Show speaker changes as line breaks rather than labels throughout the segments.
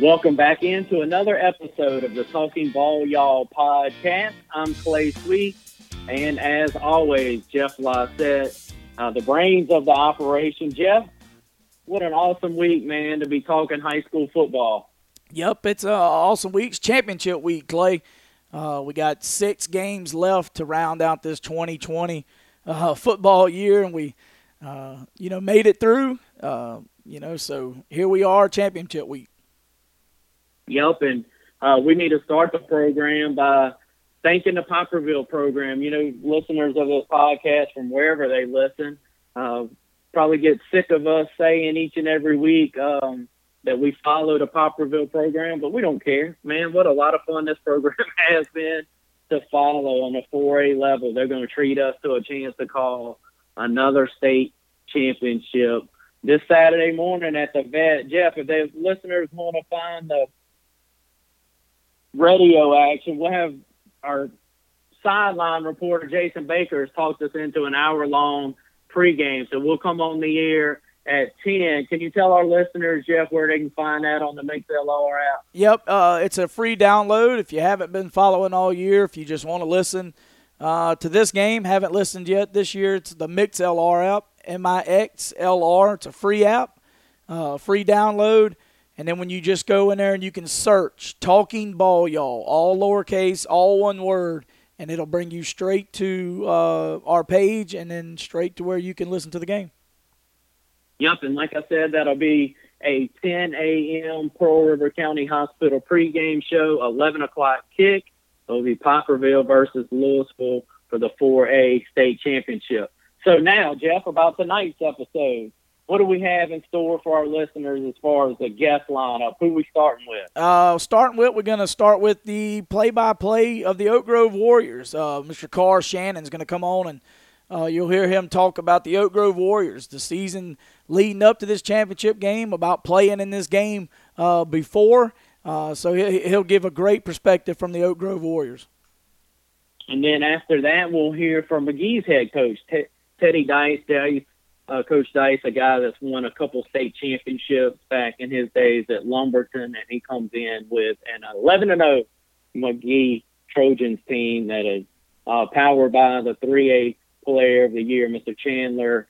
Welcome back into another episode of the Talking Ball Y'all podcast. I'm Clay Sweet, and as always, Jeff Lysette, uh, the brains of the operation. Jeff, what an awesome week, man, to be talking high school football.
Yep, it's an awesome week. It's championship week, Clay. Uh, we got six games left to round out this 2020 uh, football year, and we, uh, you know, made it through. Uh, you know, so here we are, championship week.
Yep, and uh, we need to start the program by thanking the Poplarville program. You know, listeners of this podcast from wherever they listen uh, probably get sick of us saying each and every week um, that we follow the Poplarville program, but we don't care, man. What a lot of fun this program has been to follow on the 4A level. They're going to treat us to a chance to call another state championship this Saturday morning at the vet. Jeff, if the listeners want to find the radio action. We'll have our sideline reporter Jason Baker has talked us into an hour long pregame, so we'll come on the air at 10. Can you tell our listeners, Jeff, where they can find that on the MixLR app?
Yep, uh, it's a free download. If you haven't been following all year, if you just want to listen uh, to this game, haven't listened yet this year, it's the MixLR app, M I X L R. It's a free app, uh, free download. And then when you just go in there and you can search Talking Ball Y'all, all lowercase, all one word, and it'll bring you straight to uh, our page and then straight to where you can listen to the game.
Yep, and like I said, that'll be a 10 a.m. Pearl River County Hospital pregame show, 11 o'clock kick. It'll be Poplarville versus Louisville for the 4A state championship. So now, Jeff, about tonight's episode what do we have in store for our listeners as far as the guest lineup? Who we starting with?
Uh, starting with, we're going to start with the play-by-play of the Oak Grove Warriors. Uh, Mr. Carr Shannon's going to come on and uh, you'll hear him talk about the Oak Grove Warriors, the season leading up to this championship game, about playing in this game uh, before. Uh, so he'll give a great perspective from the Oak Grove Warriors.
And then after that, we'll hear from Magee's head coach, Teddy Dyess uh, Coach Dyess, a guy that's won a couple state championships back in his days at Lumberton, and he comes in with an 11 0 Magee Trojans team that is uh, powered by the 3A Player of the Year, Mr. Chandler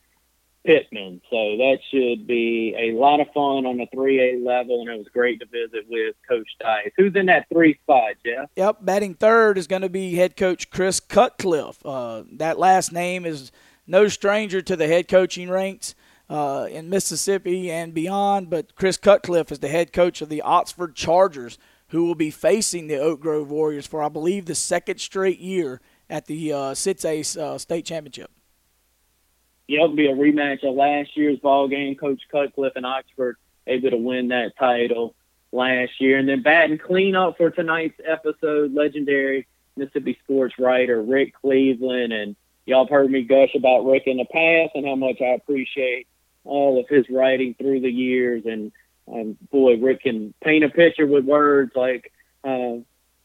Pittman. So that should be a lot of fun on the 3A level, and it was great to visit with Coach Dyess. Who's in that three spot, Jeff?
Yep, batting third is going to be head coach Chris Cutcliffe. Uh, that last name is no stranger to the head coaching ranks uh, in Mississippi and beyond. But Chris Cutcliffe is the head coach of the Oxford Chargers, who will be facing the Oak Grove Warriors for, I believe, the second straight year at the uh, Ace uh, State Championship.
Yeah, it'll be a rematch of last year's ball game. Coach Cutcliffe and Oxford able to win that title last year. And then batting cleanup for tonight's episode, legendary Mississippi sports writer Rick Cleveland and y'all have heard me gush about Rick in the past and how much I appreciate all of his writing through the years. And um, boy, Rick can paint a picture with words like uh,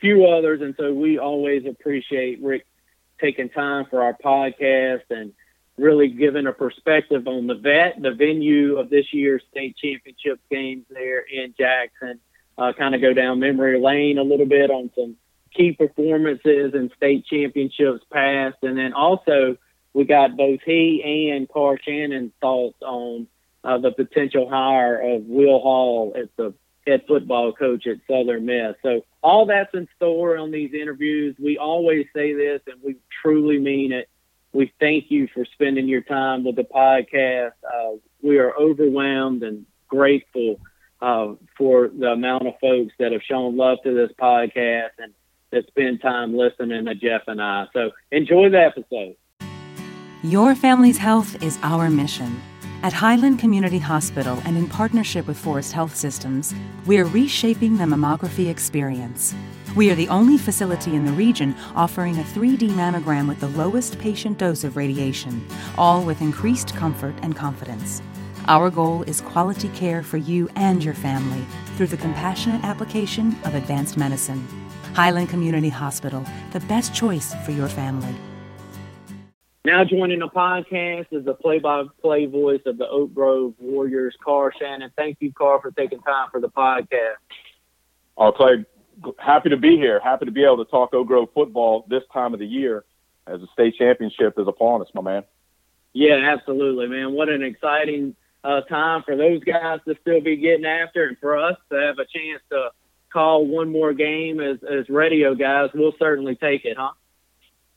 few others. And so we always appreciate Rick taking time for our podcast and really giving a perspective on the vet, the venue of this year's state championship games there in Jackson. Uh, kind of go down memory lane a little bit on some key performances and state championships past. And then also, we got both he and Carr Shannon's thoughts on uh, the potential hire of Will Hall as the head football coach at Southern Miss. So all that's in store on these interviews. We always say this, and we truly mean it. We thank you for spending your time with the podcast. Uh, we are overwhelmed and grateful uh, for the amount of folks that have shown love to this podcast and that spend time listening to Jeff and I. So enjoy the episode.
Your family's health is our mission. At Highland Community Hospital and in partnership with Forrest Health Systems, we are reshaping the mammography experience. We are the only facility in the region offering a 3D mammogram with the lowest patient dose of radiation, all with increased comfort and confidence. Our goal is quality care for you and your family through the compassionate application of advanced medicine. Highland Community Hospital, the best choice for your family.
Now joining the podcast is the play-by-play voice of the Oak Grove Warriors, Carr Shannon. Thank you, Carr, for taking time for the podcast.
Oh, Clay, happy to be here. Happy to be able to talk Oak Grove football this time of the year as the state championship is upon us, my man.
Yeah, absolutely, man. What an exciting uh, time for those guys to still be getting after, and for us to have a chance to call one more game as as radio guys. We'll certainly take it, huh?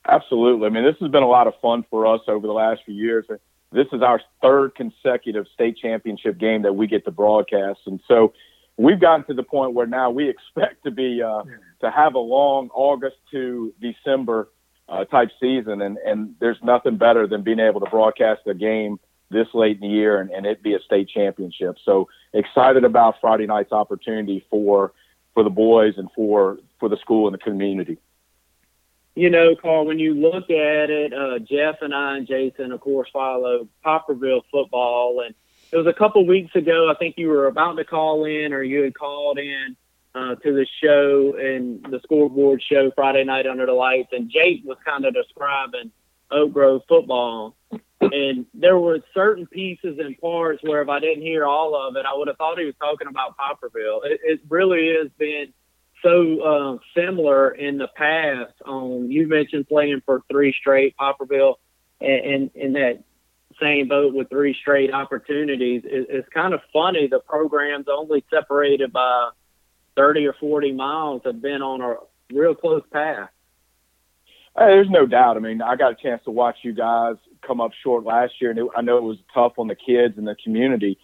Absolutely. I mean, this has been a lot of fun for us over the last few years. This is our third consecutive state championship game that we get to broadcast, and so we've gotten to the point where now we expect to be uh, to have a long August to December uh, type season, and and there's nothing better than being able to broadcast a game this late in the year and, and it be a state championship. So excited about Friday night's opportunity for for the boys and for for the school and the community.
You know, Carl, when you look at it, uh, Jeff and I and Jason, of course, follow Poplarville football, and it was a couple weeks ago. I think you were about to call in, or you had called in uh, to the show and the scoreboard show Friday night under the lights, and Jake was kind of describing Oak Grove football. And there were certain pieces and parts where if I didn't hear all of it, I would have thought he was talking about Poplarville. It, it really has been so uh, similar in the past. Um, you mentioned playing for three straight Poplarville, and in that same boat with three straight opportunities. It, it's kind of funny. The program's only separated by 30 or 40 miles have been on a real close path.
There's no doubt. I mean, I got a chance to watch you guys come up short last year, and it, I know it was tough on the kids and the community.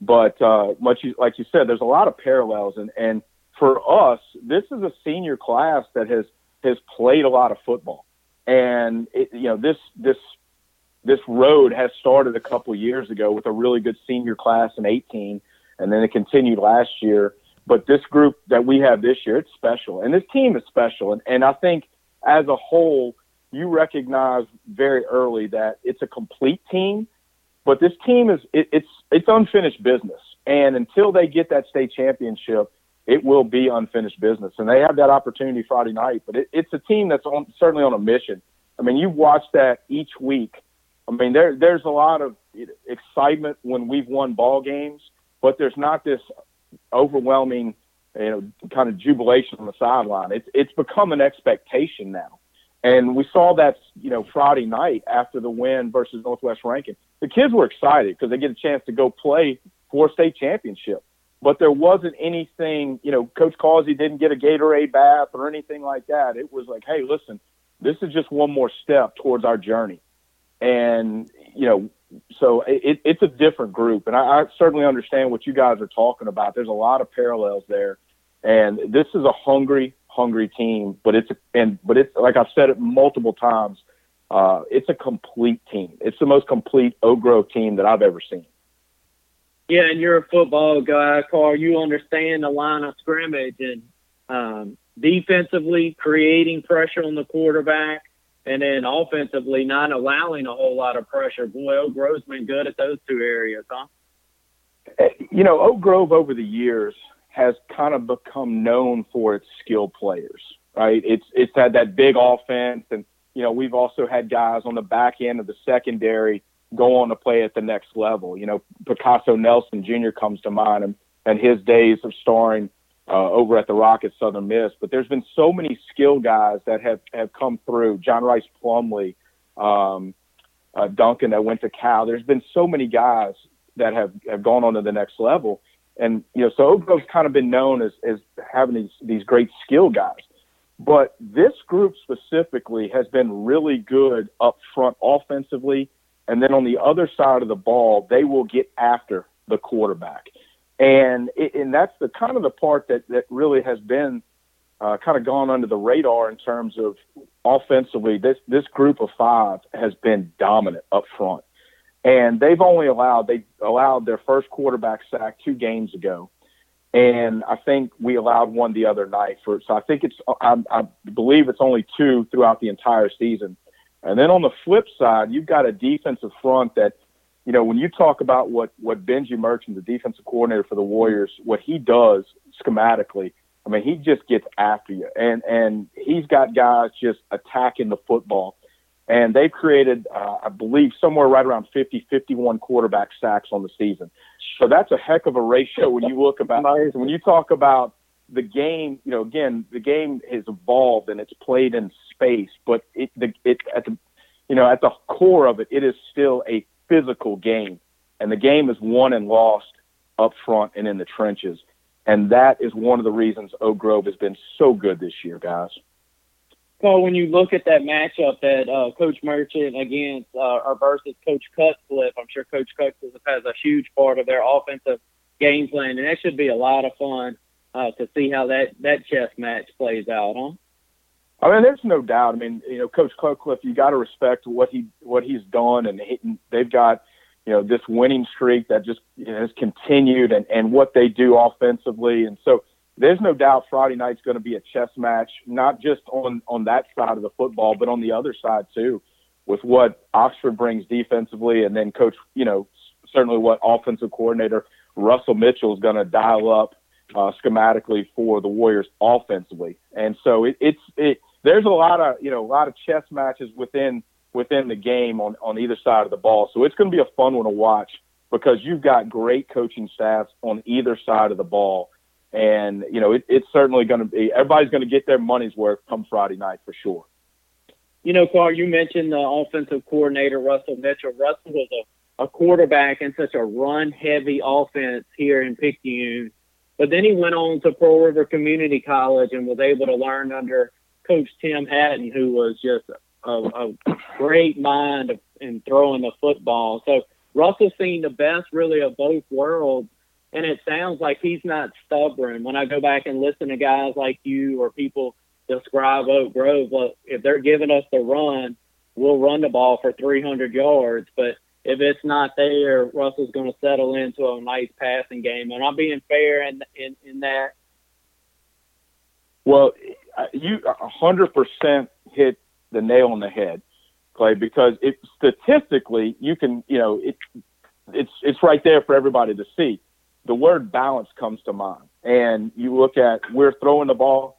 But uh, much like you said, there's a lot of parallels, and and for us, this is a senior class that has has played a lot of football, and it, you know this this this road has started a couple years ago with a really good senior class in 18, and then it continued last year. But this group that we have this year, it's special, and this team is special, and and I think as a whole, you recognize very early that it's a complete team, but this team is it, it's it's unfinished business, and until they get that state championship, it will be unfinished business, and they have that opportunity Friday night. But it, it's a team that's on, certainly on a mission. I mean, you watch that each week. I mean, there there's a lot of excitement when we've won ball games, but there's not this overwhelming, you know, kind of jubilation on the sideline. It's it's become an expectation now. And we saw that, you know, Friday night after the win versus Northwest Rankin. The kids were excited because they get a chance to go play for a state championship. But there wasn't anything, you know, Coach Causey didn't get a Gatorade bath or anything like that. It was like, hey, listen, this is just one more step towards our journey. And, you know, so it, it's a different group. And I, I certainly understand what you guys are talking about. There's a lot of parallels there. And this is a hungry, hungry team, but it's and but it's like I've said it multiple times. Uh, it's a complete team. It's the most complete Oak Grove team that I've ever seen.
Yeah, and you're a football guy, Carl. You understand the line of scrimmage and um, defensively creating pressure on the quarterback, and then offensively not allowing a whole lot of pressure. Boy, Oak Grove's been good at those two areas, huh?
You know, Oak Grove over the years has kind of become known for its skill players, right? It's it's had that big offense, and you know we've also had guys on the back end of the secondary go on to play at the next level. You know, Picasso Nelson Jr. comes to mind, and, and his days of starring uh, over at the Rocket Southern Miss. But there's been so many skill guys that have have come through. John Rhys Plumlee, um, uh, Duncan that went to Cal. There's been so many guys that have have gone on to the next level. And you know, so Oak kind of been known as as having these these great skill guys. But this group specifically has been really good up front offensively, and then on the other side of the ball, they will get after the quarterback, and it, and that's the kind of the part that that really has been uh, kind of gone under the radar in terms of offensively. This this group of five has been dominant up front and they've only allowed they allowed their first quarterback sack two games ago, and I think we allowed one the other night for. So I think it's I, I believe it's only two throughout the entire season. And then on the flip side, you've got a defensive front that, you know, when you talk about what what Benji Merchant, the defensive coordinator for the Warriors, what he does schematically. I mean, he just gets after you, and and he's got guys just attacking the football and they've created, uh, I believe, somewhere right around 50, 51 quarterback sacks on the season. So that's a heck of a ratio when you look about nice. when you talk about the game, you know, again, the game has evolved and it's played in space, but it, the, it at the, you know, at the core of it, it is still a physical game, and the game is won and lost up front and in the trenches, and that is one of the reasons Oak Grove has been so good this year, guys.
So when you look at that matchup that uh, Coach Merchant against uh, or versus Coach Cutcliffe, I'm sure Coach Cutcliffe has a huge part of their offensive game plan, and that should be a lot of fun uh, to see how that that chess match plays out, huh?
I mean, there's no doubt. I mean, you know, Coach Cutcliffe, you got to respect what he what he's done, and he, they've got you know this winning streak that just you know, has continued, and and what they do offensively, and so there's no doubt Friday night's going to be a chess match, not just on on that side of the football, but on the other side too, with what Oxford brings defensively, and then Coach, you know, certainly what offensive coordinator Russell Mitchell is going to dial up uh, schematically for the Warriors offensively, and so it, it's it. There's a lot of you know a lot of chess matches within within the game on on either side of the ball, so it's going to be a fun one to watch because you've got great coaching staffs on either side of the ball, and you know it, it's certainly going to be everybody's going to get their money's worth come Friday night for sure.
You know, Carl, you mentioned the offensive coordinator Russell Mitchell. Russell was a, a quarterback in such a run-heavy offense here in Picayune but then he went on to Pearl River Community College and was able to learn under Coach Tim Hatten, who was just a, a great mind in throwing the football. So Russell's seen the best, really, of both worlds. And it sounds like he's not stubborn. When I go back and listen to guys like you or people describe Oak Grove, look, if they're giving us the run, we'll run the ball for 300 yards. But if it's not there, Russell's going to settle into a nice passing game. And I'm being fair in in, in that.
Well, uh, you uh, 100% hit the nail on the head, Clay, because it statistically you can, you know, it it's it's right there for everybody to see. The word balance comes to mind, and you look at we're throwing the ball,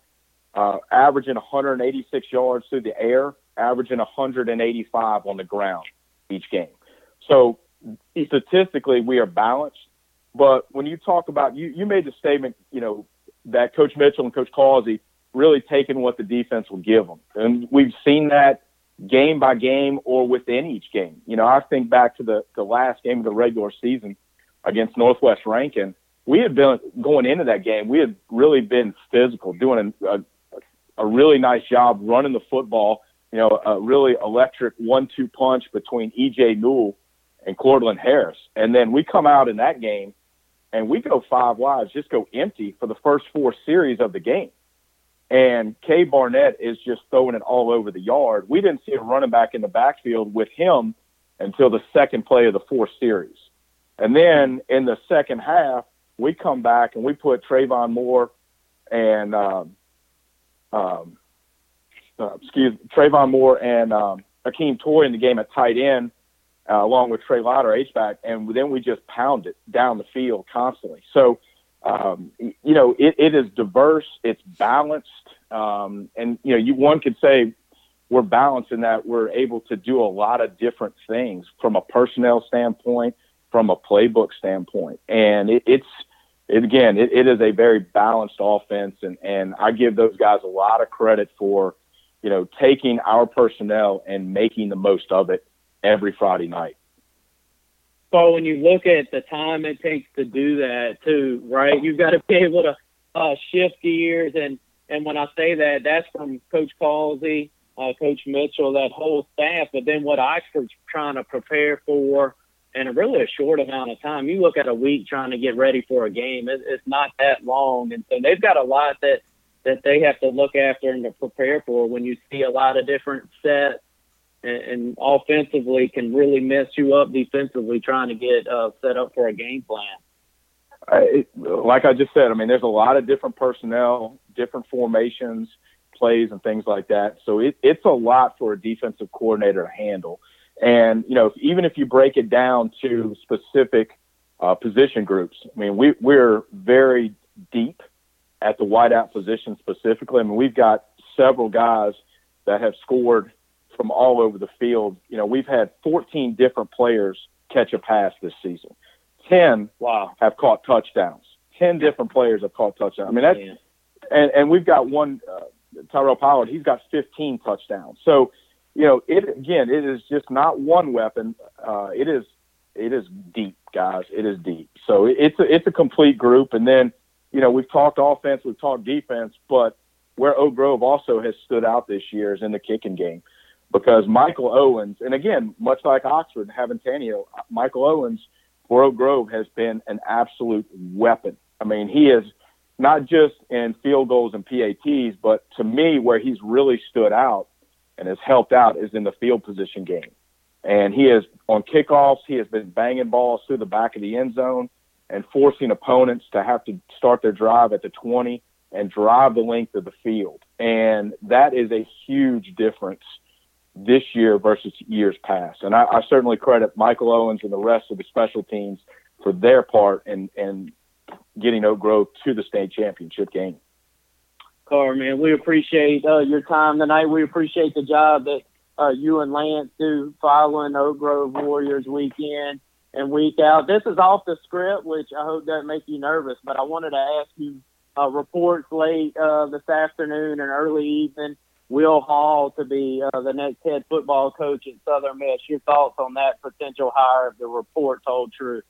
uh, averaging 186 yards through the air, averaging 185 on the ground each game. So statistically, we are balanced. But when you talk about you, you made the statement, you know, that Coach Mitchell and Coach Causey really taking what the defense will give them, and we've seen that game by game or within each game. You know, I think back to the the last game of the regular season against Northwest Rankin. We had been going into that game. We had really been physical, doing a, a, a really nice job running the football. You know, a really electric one-two punch between EJ Newell and Cortland Harris. And then we come out in that game and we go five wides, just go empty for the first four series of the game. And Kay Barnett is just throwing it all over the yard. We didn't see a running back in the backfield with him until the second play of the fourth series. And then in the second half, we come back and we put Trayvon Moore and um, um, uh, excuse Trayvon Moore and um, Akeem Toy in the game at tight end uh, along with Trey Lauder, H-back, and then we just pound it down the field constantly. So, um, you know, it, it is diverse, it's balanced, um, and you know, you one could say we're balanced in that we're able to do a lot of different things from a personnel standpoint, from a playbook standpoint, and it, it's it, again, it, it is a very balanced offense, and and I give those guys a lot of credit for, you know, taking our personnel and making the most of it every Friday night.
So when you look at the time it takes to do that too, right? You've got to be able to uh, shift gears, and and when I say that, that's from Coach Causey, uh, Coach Mitchell, that whole staff. But then what Oxford's trying to prepare for in a really a short amount of time. You look at a week trying to get ready for a game; it, it's not that long, and so they've got a lot that that they have to look after and to prepare for. When you see a lot of different sets and, and offensively can really mess you up defensively trying to get uh, set up for a game plan.
I, like I just said, I mean, there's a lot of different personnel, different formations, plays, and things like that. So it, it's a lot for a defensive coordinator to handle. And you know, even if you break it down to specific uh, position groups, I mean, we we're very deep at the wideout position specifically. I mean, we've got several guys that have scored from all over the field. You know, we've had 14 different players catch a pass this season. 10
wow.
have caught touchdowns. 10 different players have caught touchdowns. I mean, that's, and and we've got one uh, Tyrell Pollard. He's got 15 touchdowns. So, you know, it again, it is just not one weapon. Uh, it is it is deep, guys. It is deep. So it's a it's a complete group. And then, you know, we've talked offense, we've talked defense, but where Oak Grove also has stood out this year is in the kicking game because Michael Owens, and again, much like Oxford having Tannehill, Michael Owens for Oak Grove has been an absolute weapon. I mean, he is not just in field goals and PATs, but to me, where he's really stood out and has helped out is in the field position game. And he has, on kickoffs, he has been banging balls through the back of the end zone and forcing opponents to have to start their drive at the 20 and drive the length of the field. And that is a huge difference this year versus years past. And I, I certainly credit Michael Owens and the rest of the special teams for their part in, in getting Oak Grove to the state championship game.
Carr, man, we appreciate uh, your time tonight. We appreciate the job that uh, you and Lance do following Oak Grove Warriors weekend and week out. This is off the script, which I hope doesn't make you nervous, but I wanted to ask you uh, reports late uh, this afternoon and early evening. Will Hall to be uh, the next head football coach at Southern Miss. Your thoughts on that potential hire if the reports hold true?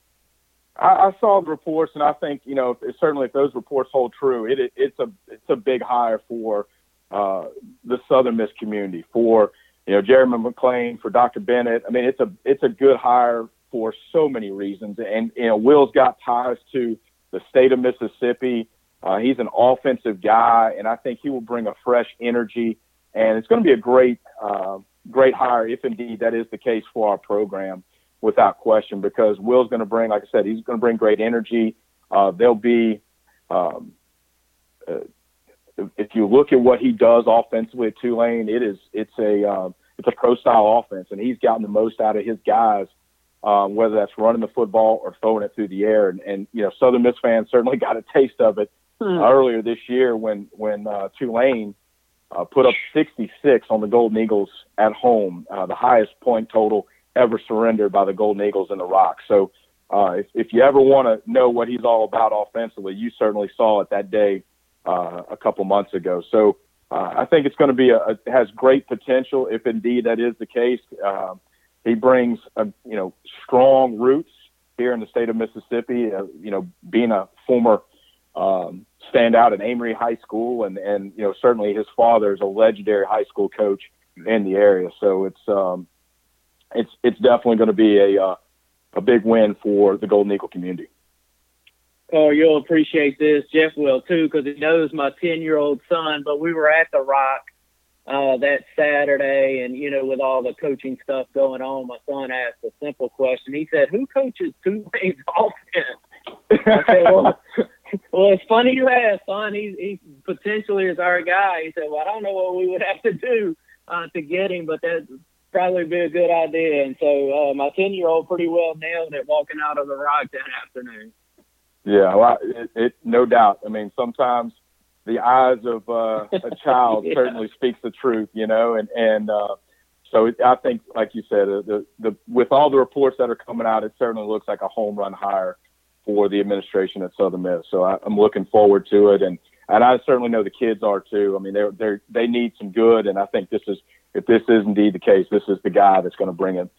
I, I saw the reports, and I think you know certainly if those reports hold true, it, it it's a it's a big hire for uh, the Southern Miss community for you know Jeremy McClain for Dr. Bennett. I mean it's a it's a good hire for so many reasons, and you know Will's got ties to the state of Mississippi. Uh, he's an offensive guy, and I think he will bring a fresh energy. And it's going to be a great, uh, great hire if indeed that is the case for our program, without question. Because Will's going to bring, like I said, he's going to bring great energy. Uh, there'll be, um, uh, if you look at what he does offensively at Tulane, it is it's a uh, it's a pro style offense, and he's gotten the most out of his guys um, whether that's running the football or throwing it through the air. And, and you know, Southern Miss fans certainly got a taste of it hmm. earlier this year when when uh, Tulane uh, put up 66 on the Golden Eagles at home, uh, the highest point total ever surrendered by the Golden Eagles in the Rock. So uh, if, if you ever want to know what he's all about offensively, you certainly saw it that day uh, a couple months ago. So uh, I think it's going to be a, a has great potential if indeed that is the case. Uh, he brings a you know strong roots here in the state of Mississippi. Uh, you know, being a former um, standout at Amory High School, and and you know certainly his father is a legendary high school coach in the area. So it's um, it's it's definitely going to be a uh, a big win for the Golden Eagle community.
Oh, you'll appreciate this. Jeff will too, because he knows my ten-year-old son. But we were at the Rock uh, that Saturday, and you know, with all the coaching stuff going on, my son asked a simple question. He said, "Who coaches Tulane's offense?" I said, well, well, it's funny you ask, son. He, he potentially is our guy. He said, "Well, I don't know what we would have to do uh, to get him, but that probably be a good idea." And so, uh, my ten-year-old pretty well nailed it walking out of the rock that afternoon.
Yeah, well, it, it no doubt. I mean, sometimes the eyes of uh, a child yeah. certainly speaks the truth, you know, and and uh, so it, I think, like you said, uh, the the with all the reports that are coming out, it certainly looks like a home run hire for the administration at Southern Miss. So I, I'm looking forward to it, and and I certainly know the kids are too. I mean, they're they they need some good, and I think this is if this is indeed the case, this is the guy that's going to bring it.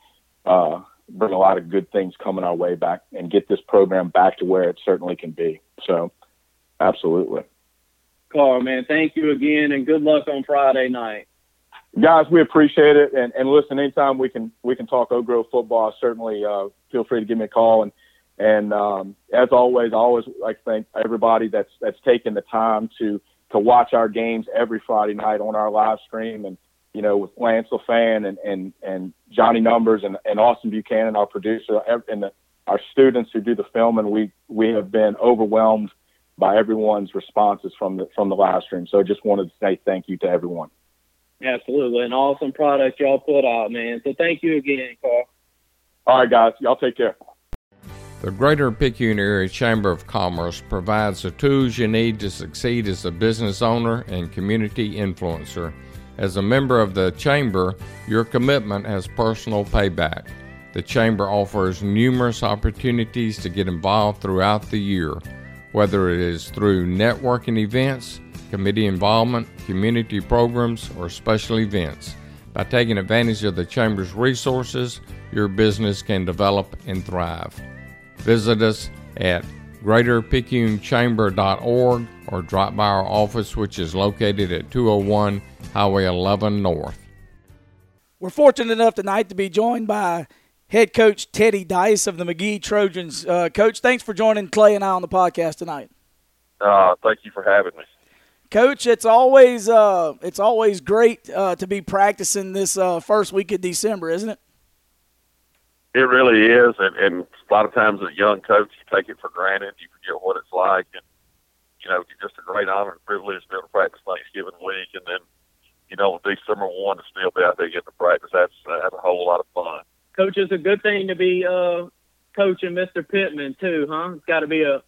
Uh, bring a lot of good things coming our way back and get this program back to where it certainly can be. So, absolutely.
Carl, man. Thank you again, and good luck on Friday night.
Guys, we appreciate it, and, and listen. Anytime we can we can talk Oak Grove football, certainly uh, feel free to give me a call. And and um, as always, I always like to thank everybody that's that's taken the time to to watch our games every Friday night on our live stream. And you know, with Lance LaFan and and and Johnny Numbers and, and Austin Buchanan, our producer, and the, our students who do the filming, we we have been overwhelmed by everyone's responses from the from the live stream. So I just wanted to say thank you to everyone.
Absolutely, an awesome product y'all put out, man. So thank you again, Carl.
All right, guys, y'all take care.
The Greater Picayune Area Chamber of Commerce provides the tools you need to succeed as a business owner and community influencer. As a member of the Chamber, your commitment has personal payback. The Chamber offers numerous opportunities to get involved throughout the year whether it is through networking events, committee involvement, community programs, or special events. By taking advantage of the Chamber's resources, your business can develop and thrive. Visit us at greaterpicayunechamber.org or drop by our office, which is located at 201 Highway 11 North.
We're fortunate enough tonight to be joined by head coach Teddy Dyess of the Magee Trojans. Uh, coach, thanks for joining Clay and I on the podcast tonight.
Uh, thank you for having me.
Coach, it's always uh, it's always great uh, to be practicing this uh, first week of December, isn't it?
It really is, and, and a lot of times as a young coach, you take it for granted. You forget what it's like, and you know, it's just a great honor and privilege to be able to practice Thanksgiving week, and then you know, December one to still be out there getting to practice. That's that's a whole lot of fun.
Coach, it's a good thing to be uh, coaching Mr. Pittman too, huh? It's got to be a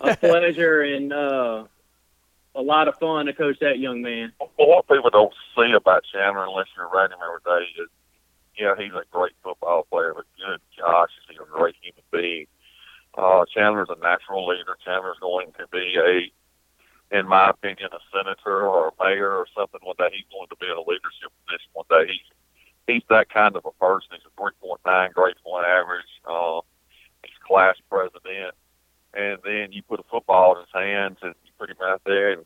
a pleasure and uh, a lot of fun to coach that young man.
Well, what people don't see about Chandler unless you're around him every day is, yeah, he's a great football player, but good gosh, is he a great human being. Uh, Chandler's a natural leader. Chandler's going to be a, in my opinion, a senator or a mayor or something one day. He's going to be in a leadership position one day. He's he's that kind of a person. He's a 3.9 grade point average. Uh, he's class president. And then you put a football in his hands and you put him out there and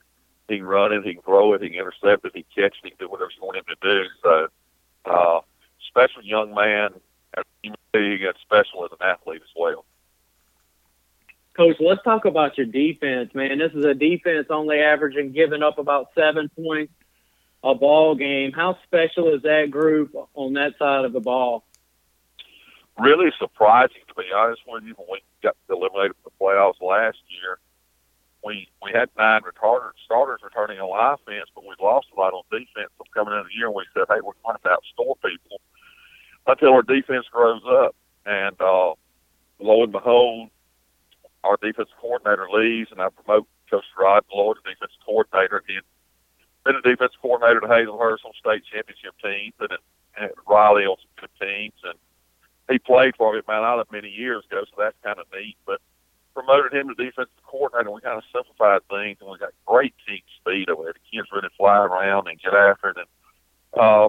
he can run it, he can throw it, he can intercept it, he can catch it, he can do whatever you want him to do. So, uh, special young man, human being, and special as an athlete as well.
Coach, let's talk about your defense, man. This is a defense only averaging giving up about seven points a ball game. How special is that group on that side of the ball?
Really surprising, to be honest with you. When we got eliminated from the playoffs last year, we we had nine retarded starters returning on offense, but we lost a lot on defense. So coming into the year, we said, "Hey, we're going to outscore people until our defense grows up." And uh, lo and behold, our defensive coordinator leaves, and I promote Coach Rod Lloyd to defensive coordinator. He been a defensive coordinator to Hazlehurst on state championship teams and at Riley on some good teams, and he played for me at Mount Olive many years ago, so that's kind of neat. But promoted him to defensive coordinator, and we kind of simplified things, and we got great team speed over there. The kids really fly around and get after it. And uh,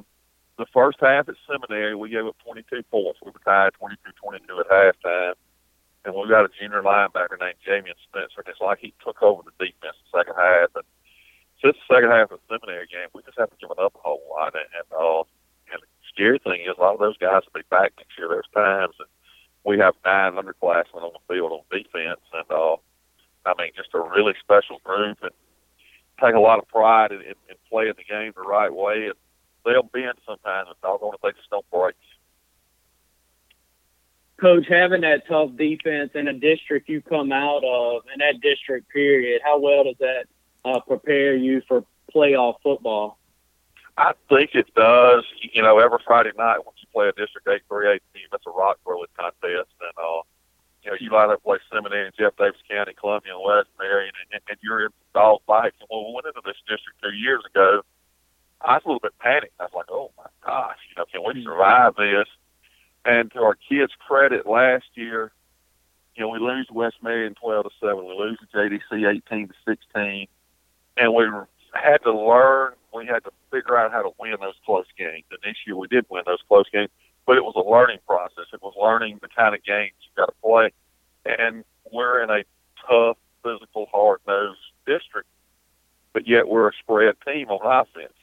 the first half at seminary, we gave up 22 points. We were tied 22-22 at halftime. And we got a junior linebacker named Jamian Spencer, and it's like he took over the defense the second half. And since the second half of the seminary game, we just haven't given up a whole lot. And, and, uh, and the scary thing is a lot of those guys will be back next year. There's times that we have nine underclassmen on the field on defense, and uh, I mean, just a really special group, and take a lot of pride in, in, in playing the game the right way. And they'll bend sometimes, and doggone it, they just don't break.
Coach, having that tough defense in a district you come out of, in that district period, how well does that uh, prepare you for playoff football?
I think it does. You know, every Friday night when you play a District 8 3 8 team, it's a rock throwing contest. And, uh, you know, you line up play Seminary and Jeff Davis County, Columbia, and West Marion, and, and you're in dog fights. And when we went into this district two years ago, I was a little bit panicked. I was like, oh my gosh, you know, can we hmm. survive this? And to our kids' credit, last year, you know, we lose West Marion 12 to 7. We lose to JDC 18 to 16. And we had to learn, we had to figure out how to win those close games. And this year we did win those close games, but it was a learning process. It was learning the kind of games you got to play. And we're in a tough, physical, hard nosed district, but yet we're a spread team on offense.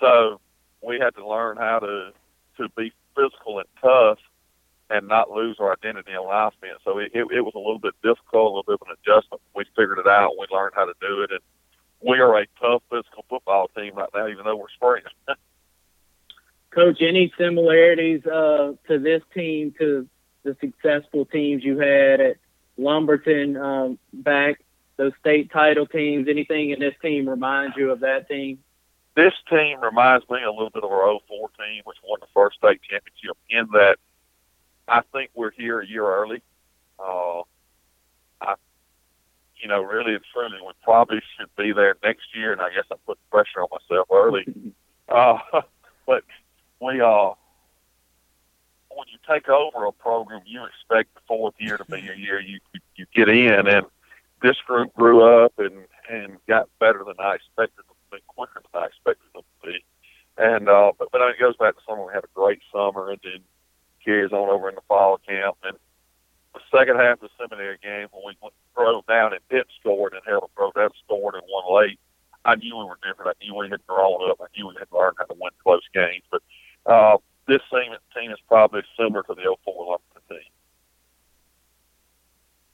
So we had to learn how to, to be physical and tough and not lose our identity on offense. So it, it, it was a little bit difficult, a little bit of an adjustment. We figured it out. We learned how to do it, and we are a tough physical football team right now, even though we're spring.
Coach, any similarities uh, to this team to the successful teams you had at Lumberton um, back, those state title teams? Anything in this team reminds you of that team?
This team reminds me a little bit of our 04 team, which won the first state championship. In that, I think we're here a year early. Uh, I you know, really and truly, we probably should be there next year. And I guess I'm putting pressure on myself early. uh, but we, uh, when you take over a program, you expect the fourth year to be a year you you get in, and this group grew up and and got better than I expected them to be, quicker than I expected them to be. And uh, but but it goes back to summer. We had a great summer, and then carries on over in the fall camp. And the second half of the seminary game, when we went throw down and Pitt scored, and Helen Brodette scored and won late, I knew we were different. I knew we had grown up. I knew we had learned how to win close games. But uh, this team, team is probably similar to the 04 Lumberton team.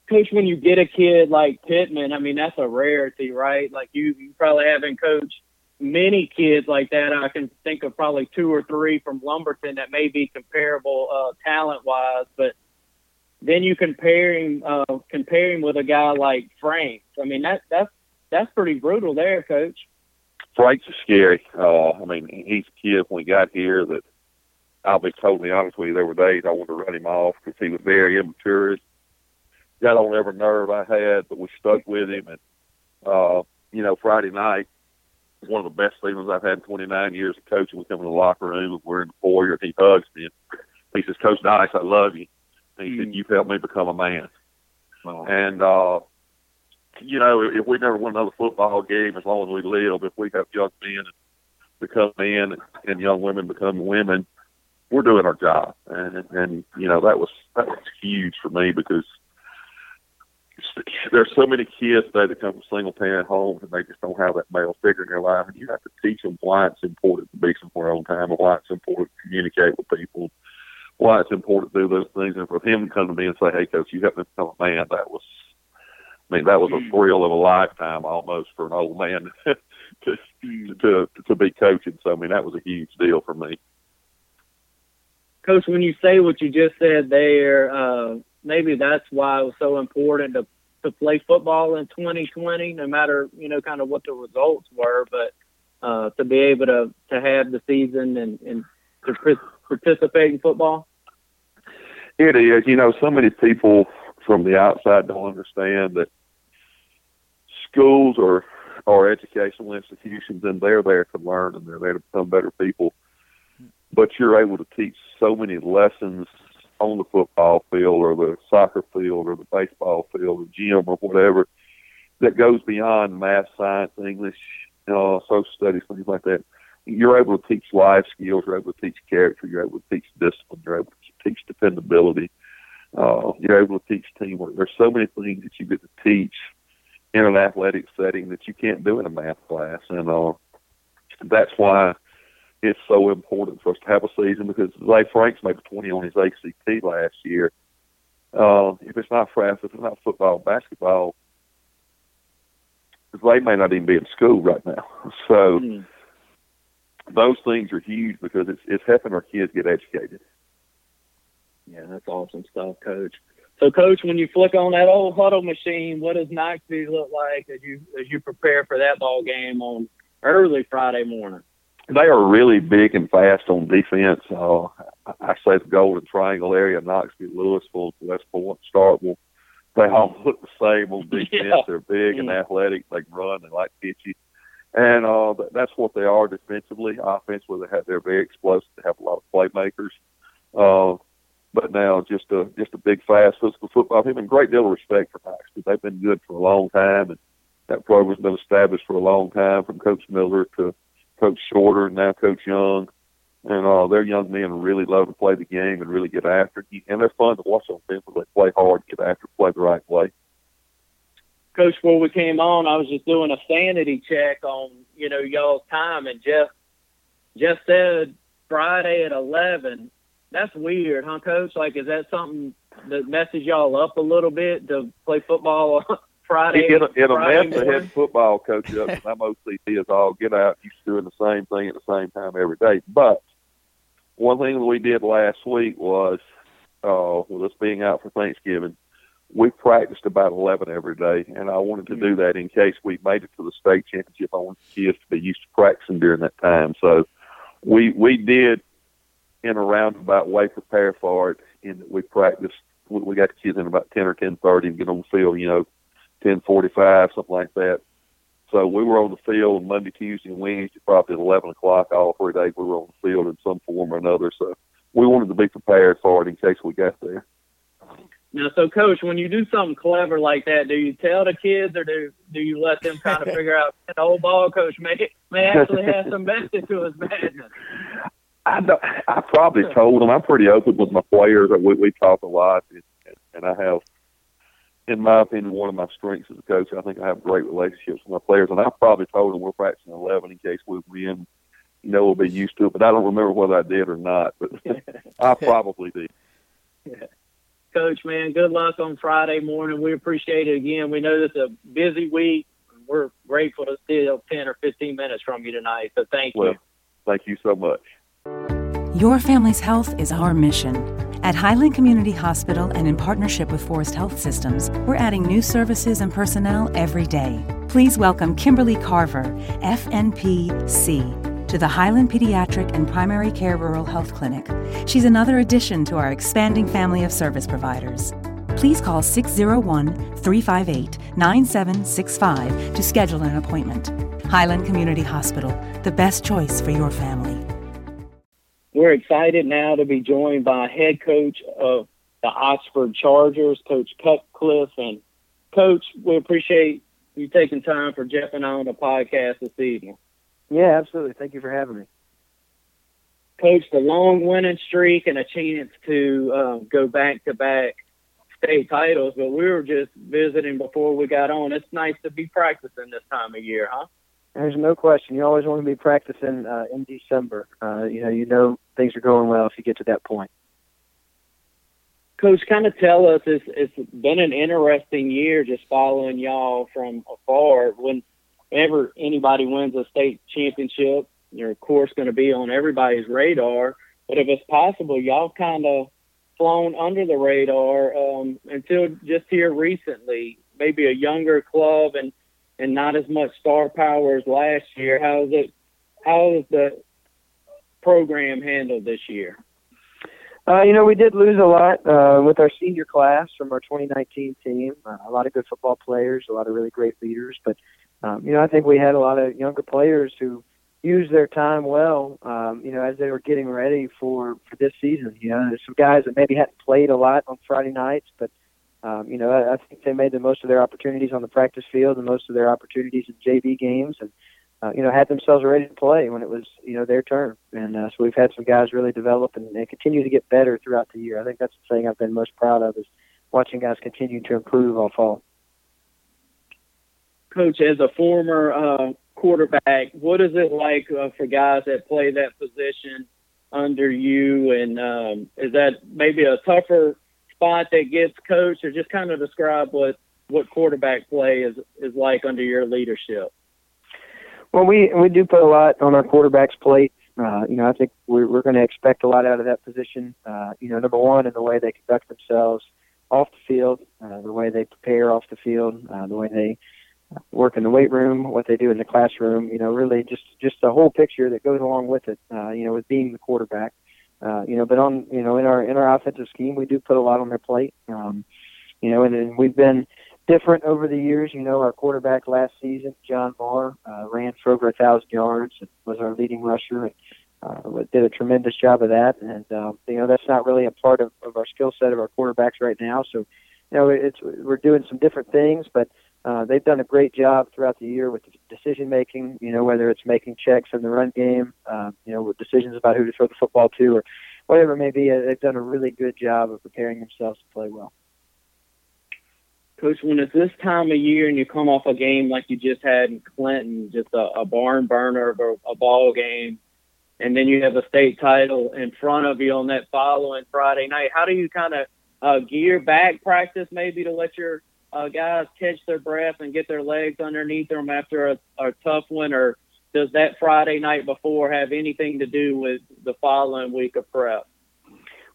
Coach, when you get a kid like Pittman, I mean that's a rarity, right? Like you, you probably haven't coached many kids like that. I can think of probably two or three from Lumberton that may be comparable uh, talent wise, but then you compare him uh, compare him with a guy like Frank. I mean that that's that's pretty brutal there, Coach.
Frank's scary. Uh, I mean, he's a kid when we got here that I'll be totally honest with you. There were days I wanted to run him off because he was very immature. Got on every nerve I had, but we stuck with him. And uh, you know, Friday night one of the best feelings I've had in 29 years of coaching. We come in the locker room we're in the foyer and he hugs me. And he says, Coach Dyess, I love you. And he mm. said, You've helped me become a man. Oh. And, uh, you know, if we never win another football game, as long as we live, if we have young men become men and young women become women, we're doing our job. And, and, you know, that was, that was huge for me because there's so many kids today that come from single parent homes and they just don't have that male figure in their life, and you have to teach them why it's important to be somewhere on time, and why it's important to communicate with people, why it's important to do those things. And for him to come to me and say, "Hey, coach, you have to become a man," that was, I mean, that was a mm. thrill of a lifetime almost for an old man to, mm. to to be coaching. So I mean, that was a huge deal for me.
Coach, when you say what you just said there, uh, maybe that's why it was so important to to play football in 2020, no matter you know kind of what the results were, but uh, to be able to to have the season and and to participate in football.
It is. You know, so many people from the outside don't understand that schools are are educational institutions and they're there to learn and they're there to become better people. But you're able to teach so many lessons on the football field or the soccer field or the baseball field or gym or whatever that goes beyond math, science, English, know, social studies, things like that. You're able to teach life skills. You're able to teach character. You're able to teach discipline. You're able to teach dependability. Uh, you're able to teach teamwork. There's so many things that you get to teach in an athletic setting that you can't do in a math class, and uh, that's why it's so important for us to have a season because Zay Franks made 20 on his ACT last year. Uh, if it's not France, if it's not football, basketball, they may not even be in school right now. So mm. those things are huge because it's it's helping our kids get educated.
Yeah, that's awesome stuff, Coach. So, Coach, when you flick on that old Hudl machine, what does Noxubee look like as you as you prepare for that ball game on early Friday morning?
They are really big and fast on defense. Uh, I say the Golden Triangle area, Noxubee, Louisville, West Point, Starkville, they all look the same on defense. Yeah. They're big and mm. athletic. They can run. They like pitchy. And uh, that's what they are defensively. Offensively, they have, they're very explosive. They have a lot of playmakers. Uh, but now just a just a big, fast physical football team and great deal of respect for Noxubee. They've been good for a long time, and that program's been established for a long time from Coach Miller to Coach Shorter, now Coach Young, and uh, their young men really love to play the game and really get after it. And they're fun to watch on film. They play hard, get after, play the right way.
Coach, before we came on, I was just doing a sanity check on you know y'all's time, and Jeff Jeff said Friday at eleven. That's weird, huh, Coach? Like, is that something that messes y'all up a little bit to play football Friday.
In a, in a mess, the head football coach up, and I'm OCD is all get out. He's doing the same thing at the same time every day. But one thing that we did last week was, uh, with us being out for Thanksgiving, we practiced about 11 every day, and I wanted to do mm-hmm. that in case we made it to the state championship. I wanted the kids to be used to practicing during that time. So we we did in a roundabout way prepare for it, and we practiced. We got the kids in about 10 or 10:30 and get on the field, you know, ten forty five, something like that. So we were on the field Monday, Tuesday, and Wednesday, probably at eleven o'clock. All three days we were on the field in some form or another. So we wanted to be prepared for it in case we got there.
Now, so coach, when you do something clever like that, do you tell the kids or do do you let them kind of figure out the old ball coach may may actually have some method to his madness?
I don't, I probably told them. I'm pretty open with my players. We we talk a lot, and, and I have, in my opinion, one of my strengths as a coach. I think I have great relationships with my players, and I probably told them we're practicing 11 in case we win. You know, we'll be used to it, but I don't remember whether I did or not. But I probably did.
Yeah. Coach, man, good luck on Friday morning. We appreciate it again. We know this is a busy week. And we're grateful to steal 10 or 15 minutes from you tonight. So thank
well,
you.
Thank you so much.
Your family's health is our mission. At Highland Community Hospital and in partnership with Forrest Health Systems, we're adding new services and personnel every day. Please welcome Kimberly Carver, FNPC to the Highland Pediatric and Primary Care Rural Health Clinic. She's another addition to our expanding family of service providers. Please call 601 358 9765 to schedule an appointment. Highland Community Hospital, the best choice for your family.
We're excited now to be joined by head coach of the Oxford Chargers, Coach Cutcliffe. And, Coach, we appreciate you taking time for Jeff and I on the podcast this evening.
Yeah, absolutely. Thank you for having me.
Coach, the long winning streak and a chance to um, go back to back state titles, but we were just visiting before we got on. It's nice to be practicing this time of year, huh?
There's no question. You always want to be practicing uh, in December. Uh, you know, you know things are going well if you get to that point.
Coach, kind of tell us. It's it's been an interesting year just following y'all from afar. Whenever anybody wins a state championship, you're of course going to be on everybody's radar. But if it's possible, y'all kind of flown under the radar um, until just here recently. Maybe a younger club and and not as much star power as last year. How is it? How is the program handled this year?
Uh, you know, we did lose a lot uh, with our senior class from our 2019 team. Uh, a lot of good football players, a lot of really great leaders, but um, you know, I think we had a lot of younger players who used their time well. Um, you know, as they were getting ready for for this season. You know, there's some guys that maybe hadn't played a lot on Friday nights, but um, you know, I, I think they made the most of their opportunities on the practice field and most of their opportunities in JV games, and uh, you know, had themselves ready to play when it was you know their turn. And uh, so we've had some guys really develop and they continue to get better throughout the year. I think that's the thing I've been most proud of is watching guys continue to improve all fall.
Coach, as a former uh, quarterback, what is it like uh, for guys that play that position under you? And um, is that maybe a tougher spot that gets coached, or just kind of describe what what quarterback play is is like under your leadership?
Well, we we do put a lot on our quarterbacks' plate. Uh, you know, I think we're we're going to expect a lot out of that position. Uh, you know, number one, in the way they conduct themselves off the field, uh, the way they prepare off the field, uh, the way they work in the weight room, what they do in the classroom, you know, really just just the whole picture that goes along with it, uh, you know, with being the quarterback. Uh, you know, but on you know, in our in our offensive scheme we do put a lot on their plate. Um, you know, and, and we've been different over the years. You know, our quarterback last season, John Moore, uh, ran for over a thousand yards and was our leading rusher and uh, did a tremendous job of that. And um, you know, that's not really a part of, of our skill set of our quarterbacks right now. So, you know, it's we're doing some different things, but uh, they've done a great job throughout the year with decision making. You know, whether it's making checks in the run game, uh, you know, with decisions about who to throw the football to, or whatever it may be. Uh, they've done a really good job of preparing themselves to play well.
Coach, when it's this time of year and you come off a game like you just had in Clinton, just a, a barn burner of a, a ball game, and then you have a state title in front of you on that following Friday night, how do you kind of uh, gear back practice maybe to let your uh, guys catch their breath and get their legs underneath them after a, a tough one, or does that Friday night before have anything to do with the following week of prep?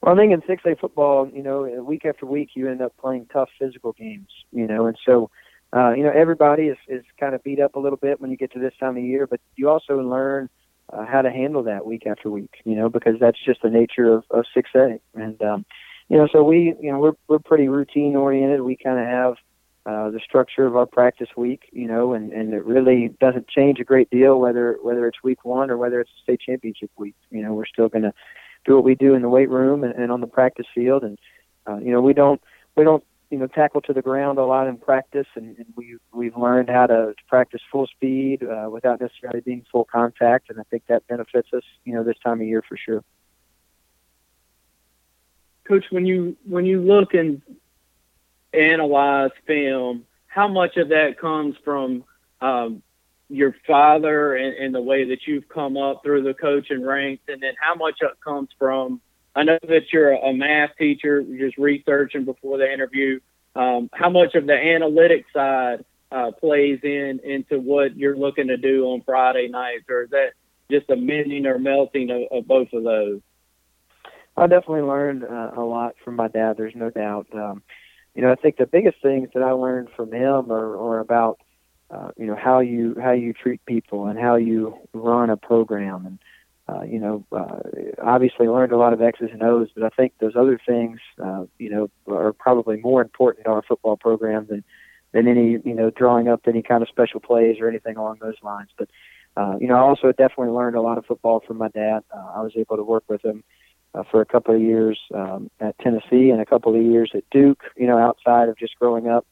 Well, I think in 6A football, you know, week after week, you end up playing tough physical games, you know, and so, uh, you know, everybody is, is kind of beat up a little bit when you get to this time of year, but you also learn uh, how to handle that week after week, you know, because that's just the nature of, of 6A. And, um, you know, so we, you know, we're, we're pretty routine oriented. We kind of have, uh, the structure of our practice week, you know, and, and it really doesn't change a great deal whether whether it's week one or whether it's state championship week. You know, we're still going to do what we do in the weight room and, and on the practice field, and uh, you know, we don't we don't you know tackle to the ground a lot in practice, and, and we we've learned how to, to practice full speed uh, without necessarily being full contact, and I think that benefits us you know this time of year for sure.
Coach, when you when you look and analyze film, how much of that comes from um, your father and, and, the way that you've come up through the coaching ranks, and then how much it comes from? I know that you're a math teacher, just researching before the interview. Um, how much of the analytic side uh, plays in into what you're looking to do on Friday nights, or is that just a mending or melting of, of both of those?
I definitely learned uh, a lot from my dad. There's no doubt. Um, you know, I think the biggest things that I learned from him are, are about uh, you know how you how you treat people and how you run a program and uh, you know uh, obviously learned a lot of X's and O's, but I think those other things uh, you know are probably more important in our football program than than any you know drawing up any kind of special plays or anything along those lines. But uh, you know, I also definitely learned a lot of football from my dad. Uh, I was able to work with him uh, for a couple of years um, at Tennessee and a couple of years at Duke. You know, outside of just growing up,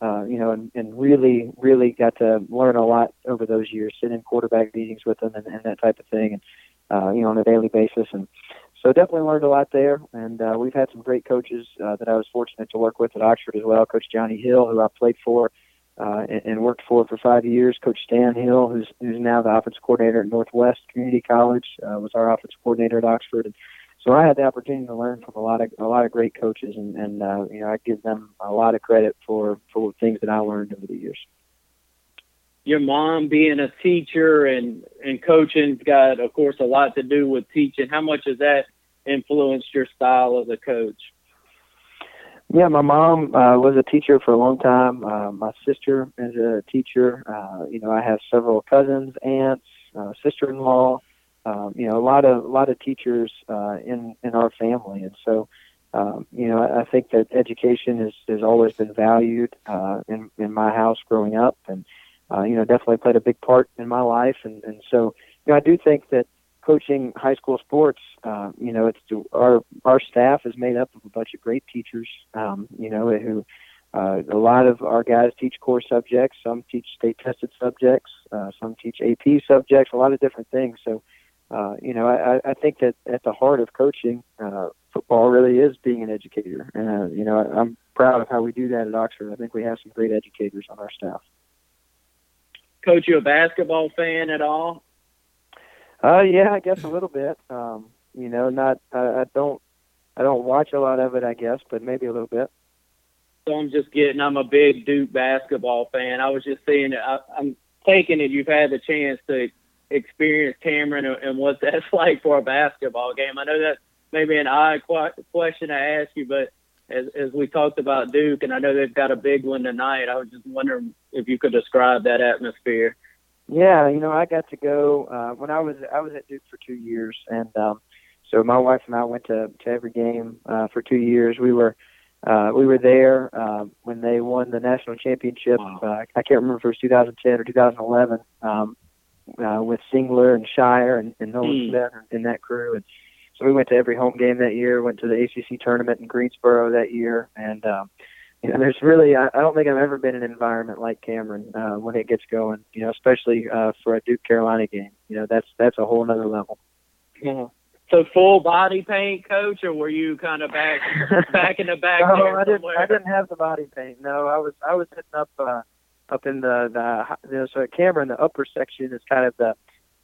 uh, you know, and, and really, really got to learn a lot over those years. Sit in quarterback meetings with them and, and that type of thing, and uh, you know, on a daily basis. And so definitely learned a lot there. And uh, we've had some great coaches uh, that I was fortunate to work with at Oxford as well. Coach Johnny Hill, who I played for. Uh, and, and worked for for five years. Coach Stan Hill, who's who's now the offensive coordinator at Northwest Community College, uh, was our offensive coordinator at Oxford. And so I had the opportunity to learn from a lot of a lot of great coaches, and, and uh, you know I give them a lot of credit for for things that I learned over the years.
Your mom being a teacher and and coaching's got, of course, a lot to do with teaching. How much has that influenced your style as a coach?
Yeah, my mom uh, was a teacher for a long time. Uh, my sister is a teacher. Uh, you know, I have several cousins, aunts, uh, sister-in-law um, you know, a lot of a lot of teachers uh, in in our family, and so um, you know, I, I think that education has has always been valued uh, in in my house growing up, and uh, you know, definitely played a big part in my life, and and so you know, I do think that coaching high school sports, uh, you know, it's our our staff is made up of a bunch of great teachers, um, you know, who. Uh, a lot of our guys teach core subjects. Some teach state tested subjects. Uh, some teach AP subjects. A lot of different things. So, uh, you know, I, I think that at the heart of coaching, uh, football really is being an educator. And, uh, you know, I, I'm proud of how we do that at Oxford. I think we have some great educators on our staff.
Coach, you a basketball fan at all?
Uh, yeah, I guess a little bit. Um, you know, not, I, I don't, I don't watch a lot of it, I guess, but maybe a little bit.
So I'm just getting, I'm a big Duke basketball fan. I was just saying, I, I'm taking it you've had the chance to experience Cameron and what that's like for a basketball game. I know that's maybe an odd question to ask you, but as, as we talked about Duke, and I know they've got a big one tonight, I was just wondering if you could describe that atmosphere.
Yeah, you know, I got to go uh, when I was I was at Duke for two years, and um, so my wife and I went to to every game uh, for two years. We were uh, we were there uh, when they won the national championship. Wow. Uh, I can't remember if it was 2010 or 2011. Um, uh, with Singler and Scheyer and, and Nolan mm. Smith in that crew. And so we went to every home game that year. Went to the ACC tournament in Greensboro that year, and um, you know, there's really I, I don't think I've ever been in an environment like Cameron uh, when it gets going. You know, especially uh, for a Duke Carolina game. You know, that's that's a whole other level.
Yeah. So full body paint, coach, or were you kind of back back in the back?
no, I didn't. I didn't have the body paint. No, I was I was hitting up. Uh, up in the the you know, so camera in the upper section is kind of the,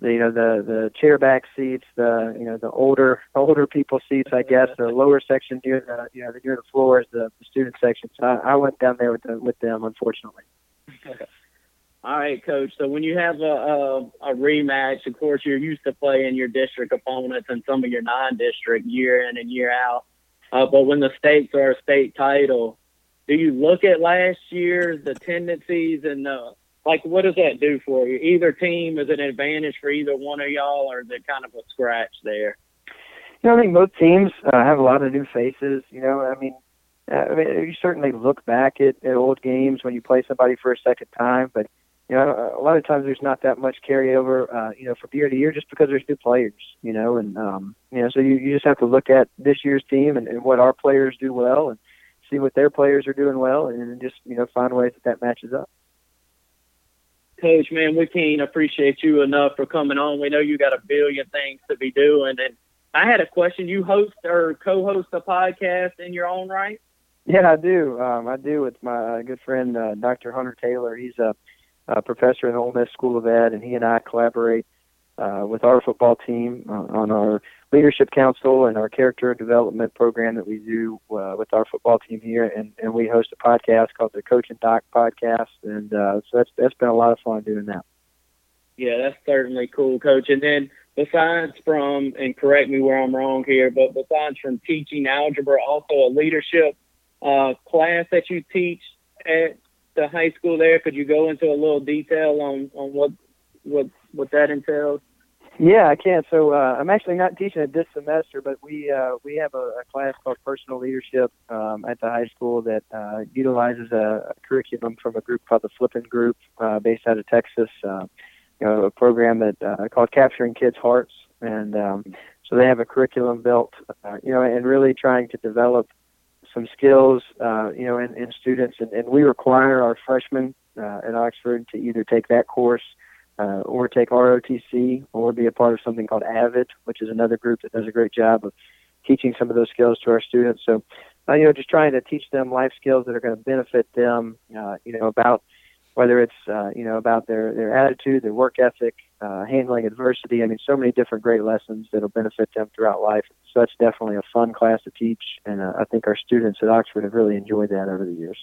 the you know the the chair back seats, the you know the older older people seats, I guess. The lower section near the you know near the floor is the, the student section. So I, I went down there with the, with them, unfortunately.
All right, coach. So when you have a, a a rematch, of course you're used to playing your district opponents and some of your non-district year in and year out. Uh, but when the stakes are a state title, do you look at last year, the tendencies, and uh, like what does that do for you? Either team is an advantage for either one of y'all, or is it kind of a scratch there?
You know, I think both teams uh, have a lot of new faces. You know, I mean, uh, I mean, you certainly look back at, at old games when you play somebody for a second time, but you know, a lot of times there's not that much carryover, uh, you know, from year to year just because there's new players, you know, and um, you know, so you, you just have to look at this year's team and, and what our players do well and see what their players are doing well, and just you know find ways that that matches up.
Coach, man, we can't appreciate you enough for coming on. We know you got a billion things to be doing, and I had a question. You host or co-host a podcast in your own right?
Yeah, I do. Um, I do with my uh, good friend uh, Dr. Hunter Taylor. He's a, a professor in the Ole Miss School of Ed, and he and I collaborate uh, with our football team uh, on our leadership council and our character development program that we do uh, with our football team here, and, and we host a podcast called the Coach and Doc Podcast, and uh, so that's that's been a lot of fun doing that.
Yeah, that's certainly cool, Coach. And then besides from, and correct me where I'm wrong here, but besides from teaching algebra, also a leadership uh, class that you teach at the high school there. Could you go into a little detail on on what what what that entails?
Yeah, I can. So uh, I'm actually not teaching it this semester, but we uh, we have a, a class called Personal Leadership um, at the high school that uh, utilizes a, a curriculum from a group called the Flippin Group, uh, based out of Texas. Uh, you know, a program that uh, called Capturing Kids' Hearts, and um, so they have a curriculum built, uh, you know, and really trying to develop some skills, uh, you know, in, in students, and, and we require our freshmen uh, at Oxford to either take that course uh, or take ROTC or be a part of something called AVID, which is another group that does a great job of teaching some of those skills to our students. So, uh, you know, just trying to teach them life skills that are going to benefit them, uh, you know, about whether it's, uh, you know, about their, their attitude, their work ethic, uh, handling adversity. I mean, so many different great lessons that'll benefit them throughout life. So that's definitely a fun class to teach. And uh, I think our students at Oxford have really enjoyed that over the years.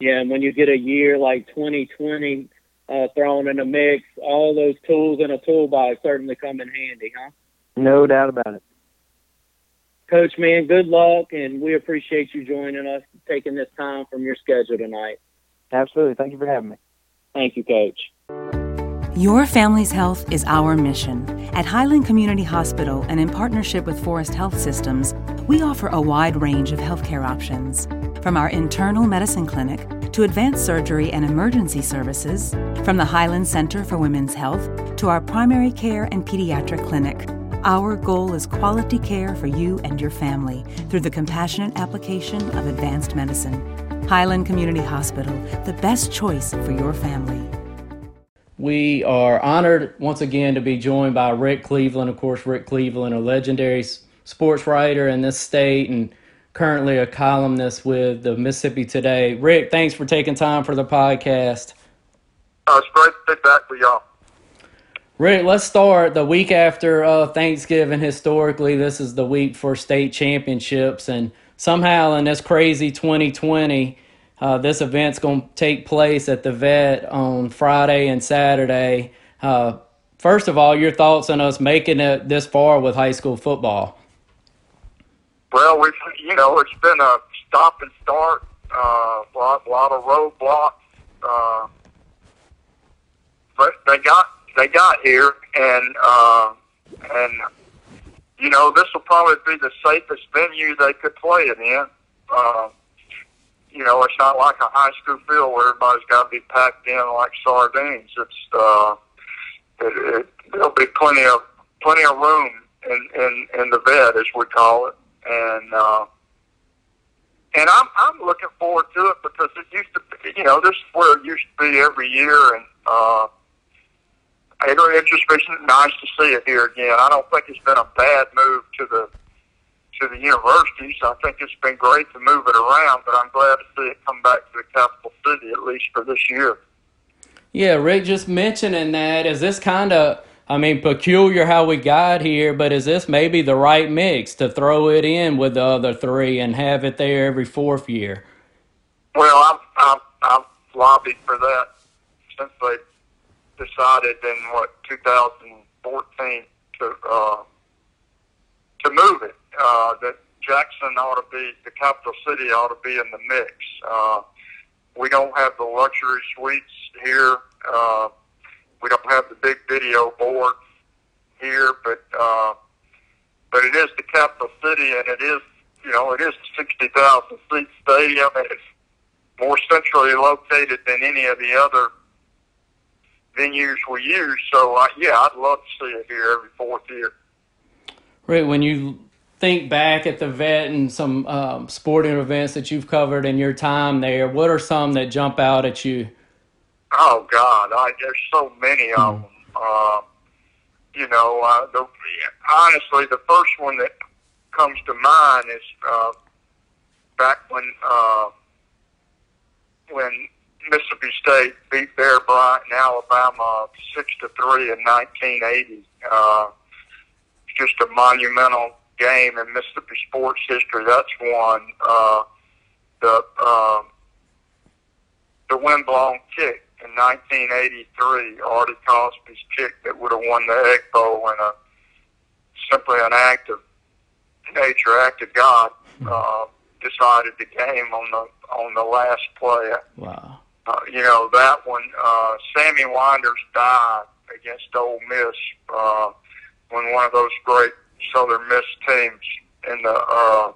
Yeah, and when you get a year like 2020, uh, thrown in the mix. All those tools in a toolbox certainly come in handy, huh?
No doubt about it.
Coach, man, good luck, and we appreciate you joining us, taking this time from your schedule tonight.
Absolutely. Thank you for having me.
Thank you, Coach.
Your family's health is our mission. At Highland Community Hospital and in partnership with Forrest Health Systems, we offer a wide range of healthcare options. From our internal medicine clinic to advanced surgery and emergency services, from the Highland Center for Women's Health to our primary care and pediatric clinic, our goal is quality care for you and your family through the compassionate application of advanced medicine. Highland Community Hospital, the best choice for your family.
We are honored once again to be joined by Rick Cleveland. Of course, Rick Cleveland, a legendary sports writer in this state and currently a columnist with the Mississippi Today. Rick, thanks for taking time for the podcast.
Uh, it's great to be back with y'all.
Rick, let's start the week after uh, Thanksgiving. Historically, this is the week for state championships, and somehow in this crazy 2020, uh, this event's going to take place at the vet on Friday and Saturday. Uh, first of all, your thoughts on us making it this far with high school football?
Well, we've you know it's been a stop and start, uh, a lot, lot of roadblocks, uh, but they got they got here, and uh, and you know this will probably be the safest venue they could play it in. Uh, you know, it's not like a high school field where everybody's got to be packed in like sardines. It's uh, it, it, there'll be plenty of plenty of room in in in the vet as we call it and uh, and I'm I'm looking forward to it because it used to be, you know this is where it used to be every year, and uh, it, just been nice to see it here again. I don't think it's been a bad move to the to the universities. I think it's been great to move it around, but I'm glad to see it come back to the capital city at least for this year.
Yeah, Rick, just mentioning that, is this kind of I mean, peculiar how we got here, but is this maybe the right mix to throw it in with the other three and have it there every fourth year?
Well, I'm I'm, I'm lobbied for that since they decided in what 2014 to uh, to move it. Uh, that Jackson ought to be the capital city ought to be in the mix. Uh, we don't have the luxury suites here. Uh, we don't have the big video board here, but uh, but it is the capital city, and it is you know it is a sixty thousand seat stadium, and it's more centrally located than any of the other venues we use. So uh, yeah, I'd love to see it here every fourth year.
Right when you think back at the vet and some um, sporting events that you've covered in your time there, what are some that jump out at you?
Oh God, I, there's so many of them. Uh, you know, uh, the, honestly, the first one that comes to mind is uh, back when uh, when Mississippi State beat Bear Bryant in Alabama six to three in 1980. Uh, just a monumental game in Mississippi sports history. That's one. Uh, the uh, the windblown kick in 1983, Artie Cosby's kick that would have won the Egg Bowl, and a simply an act of nature, act of God, uh, decided the game on the on the last play.
Wow.
Uh, you know that one. Uh, Sammy Winders died against Ole Miss uh, when one of those great Southern Miss teams in the uh,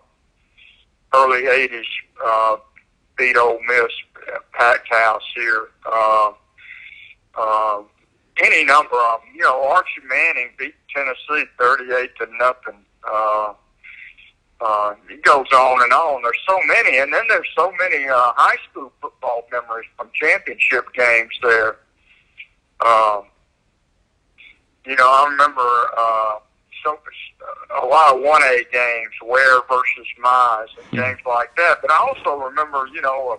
early '80s uh, beat Ole Miss at packed house here. Uh, uh, any number of them. You know, Archie Manning beat Tennessee 38 to nothing. Uh, uh, it goes on and on. There's so many, and then there's so many uh, high school football memories from championship games there. Um, you know, I remember uh, some a lot of one A games, Weir versus Mize, and games like that. But I also remember, you know, a,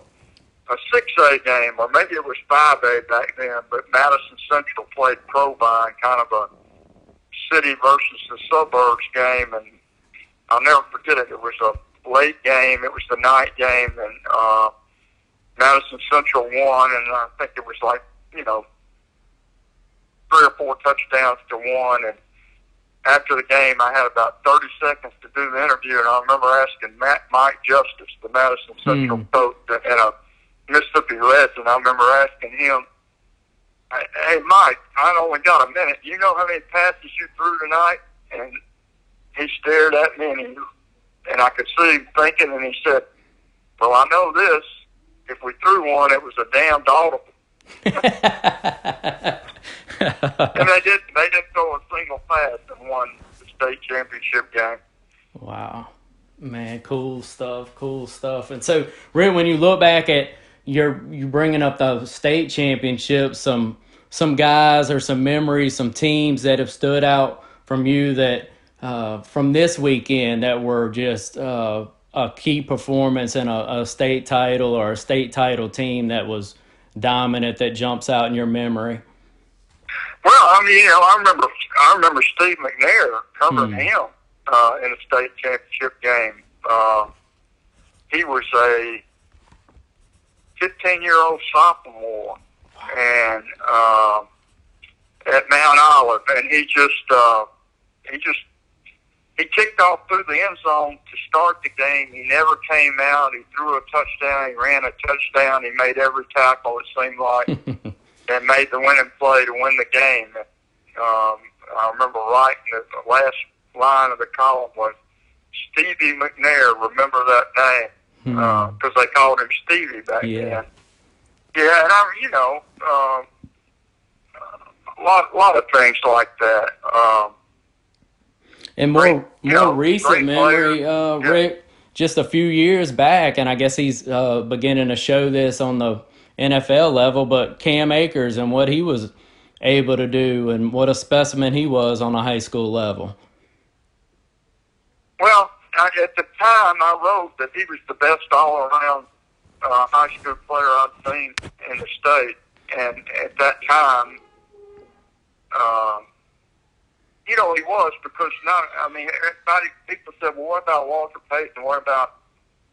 a six A game, or maybe it was five A back then. But Madison Central played Provine, kind of a city versus the suburbs game, and I'll never forget it. It was a late game. It was the night game, and uh, Madison Central won, and I think it was like you know three or four touchdowns to one. And after the game, I had about 30 seconds to do the interview, and I remember asking Matt Mike Justice, the Madison Central
Hmm.
coach and a Mississippi legend. I remember asking him, "Hey, "Hey, Mike, I only got a minute. You know how many passes you threw tonight?" And he stared at me, and, he, and I could see him thinking, and he said, "Well, I know this. If we threw one, it was a damned audible." and they did. They didn't throw a single pass and won the state championship game.
Wow, man, cool stuff, cool stuff. And so, Rick, when you look back at your you bringing up the state championship, some some guys or some memories, some teams that have stood out from you that uh, from this weekend that were just uh, a key performance and a, a state title or a state title team that was dominant that jumps out in your memory.
Well, I mean, you know, I remember, I remember Steve McNair covering him uh, in a state championship game. Uh, he was a 15-year-old sophomore, and uh, at Mount Olive, and he just, uh, he just, he kicked off through the end zone to start the game. He never came out. He threw a touchdown. He ran a touchdown. He made every tackle. It seemed like and made the winning play to win the game. Um, I remember writing the, the last line of the column was Stevie McNair. Remember that name because they called him Stevie back
Yeah.
then. Yeah, and I, you know, um, a lot, lot of things like that. Um,
And more
Great,
more
you know,
recent memory, uh,
Yeah.
Rick, just a few years back, and I guess he's uh, beginning to show this on the NFL level. But Cam Akers and what he was able to do, and what a specimen he was on a high school level.
Well, I, at the time, I wrote that he was the best all-around uh, high school player I'd seen in the state, and at that time, uh, you know, he was because not. I mean, everybody people said, "Well, what about Walter Payton? What about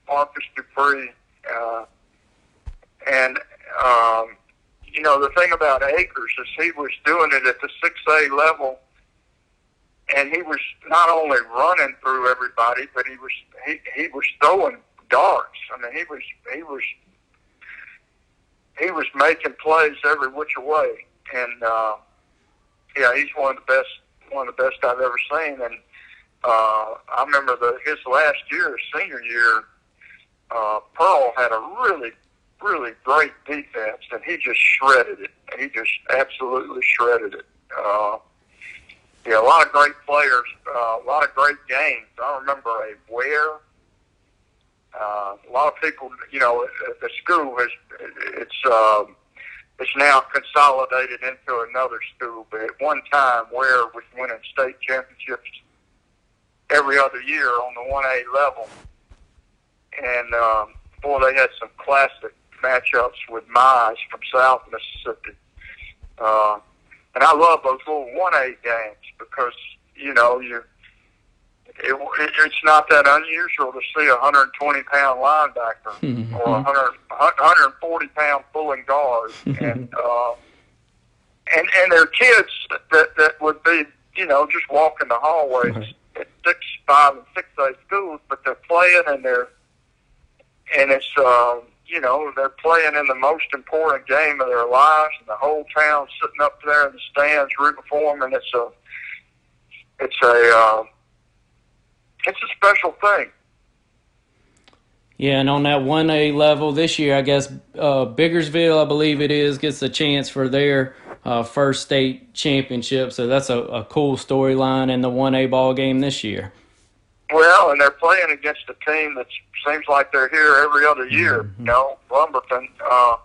Marcus Dupree?" Uh, and um, you know, the thing about Akers is he was doing it at the six A level and he was not only running through everybody, but he was he, he was throwing darts. I mean, he was he was he was making plays every which way, and uh, yeah, he's one of the best one of the best I've ever seen. And uh, I remember the his last year, senior year, uh, Pearl had a really really great defense, and he just shredded it. He just absolutely shredded it. Uh, yeah, a lot of great players, uh, a lot of great games. I remember a Weir. Uh, a lot of people, you know, the school has it's um, it's now consolidated into another school. But at one time, Weir was winning state championships every other year on the one A level, and um, boy, they had some classic matchups with Mize from South Mississippi. Uh, and I love those little one A games because you know you. It, it, it's not that unusual to see a 120 pound linebacker mm-hmm. or a 100, 140 pound pulling guard, and uh, and and they're kids that that would be you know just walking the hallways right. at six, five, and six A schools, but they're playing and they're and it's um, you know, they're playing in the most important game of their lives, and the whole town's sitting up there in the stands rooting for them, and it's a, it's a, uh, it's a special thing.
Yeah, and on that one A level this year, I guess uh, Biggersville, I believe it is, gets a chance for their uh, first state championship. So that's a, a cool storyline in the one A ball game this year.
Well, and they're playing against a team that seems like they're here every other year. Mm-hmm. You know, Lumberton. Uh,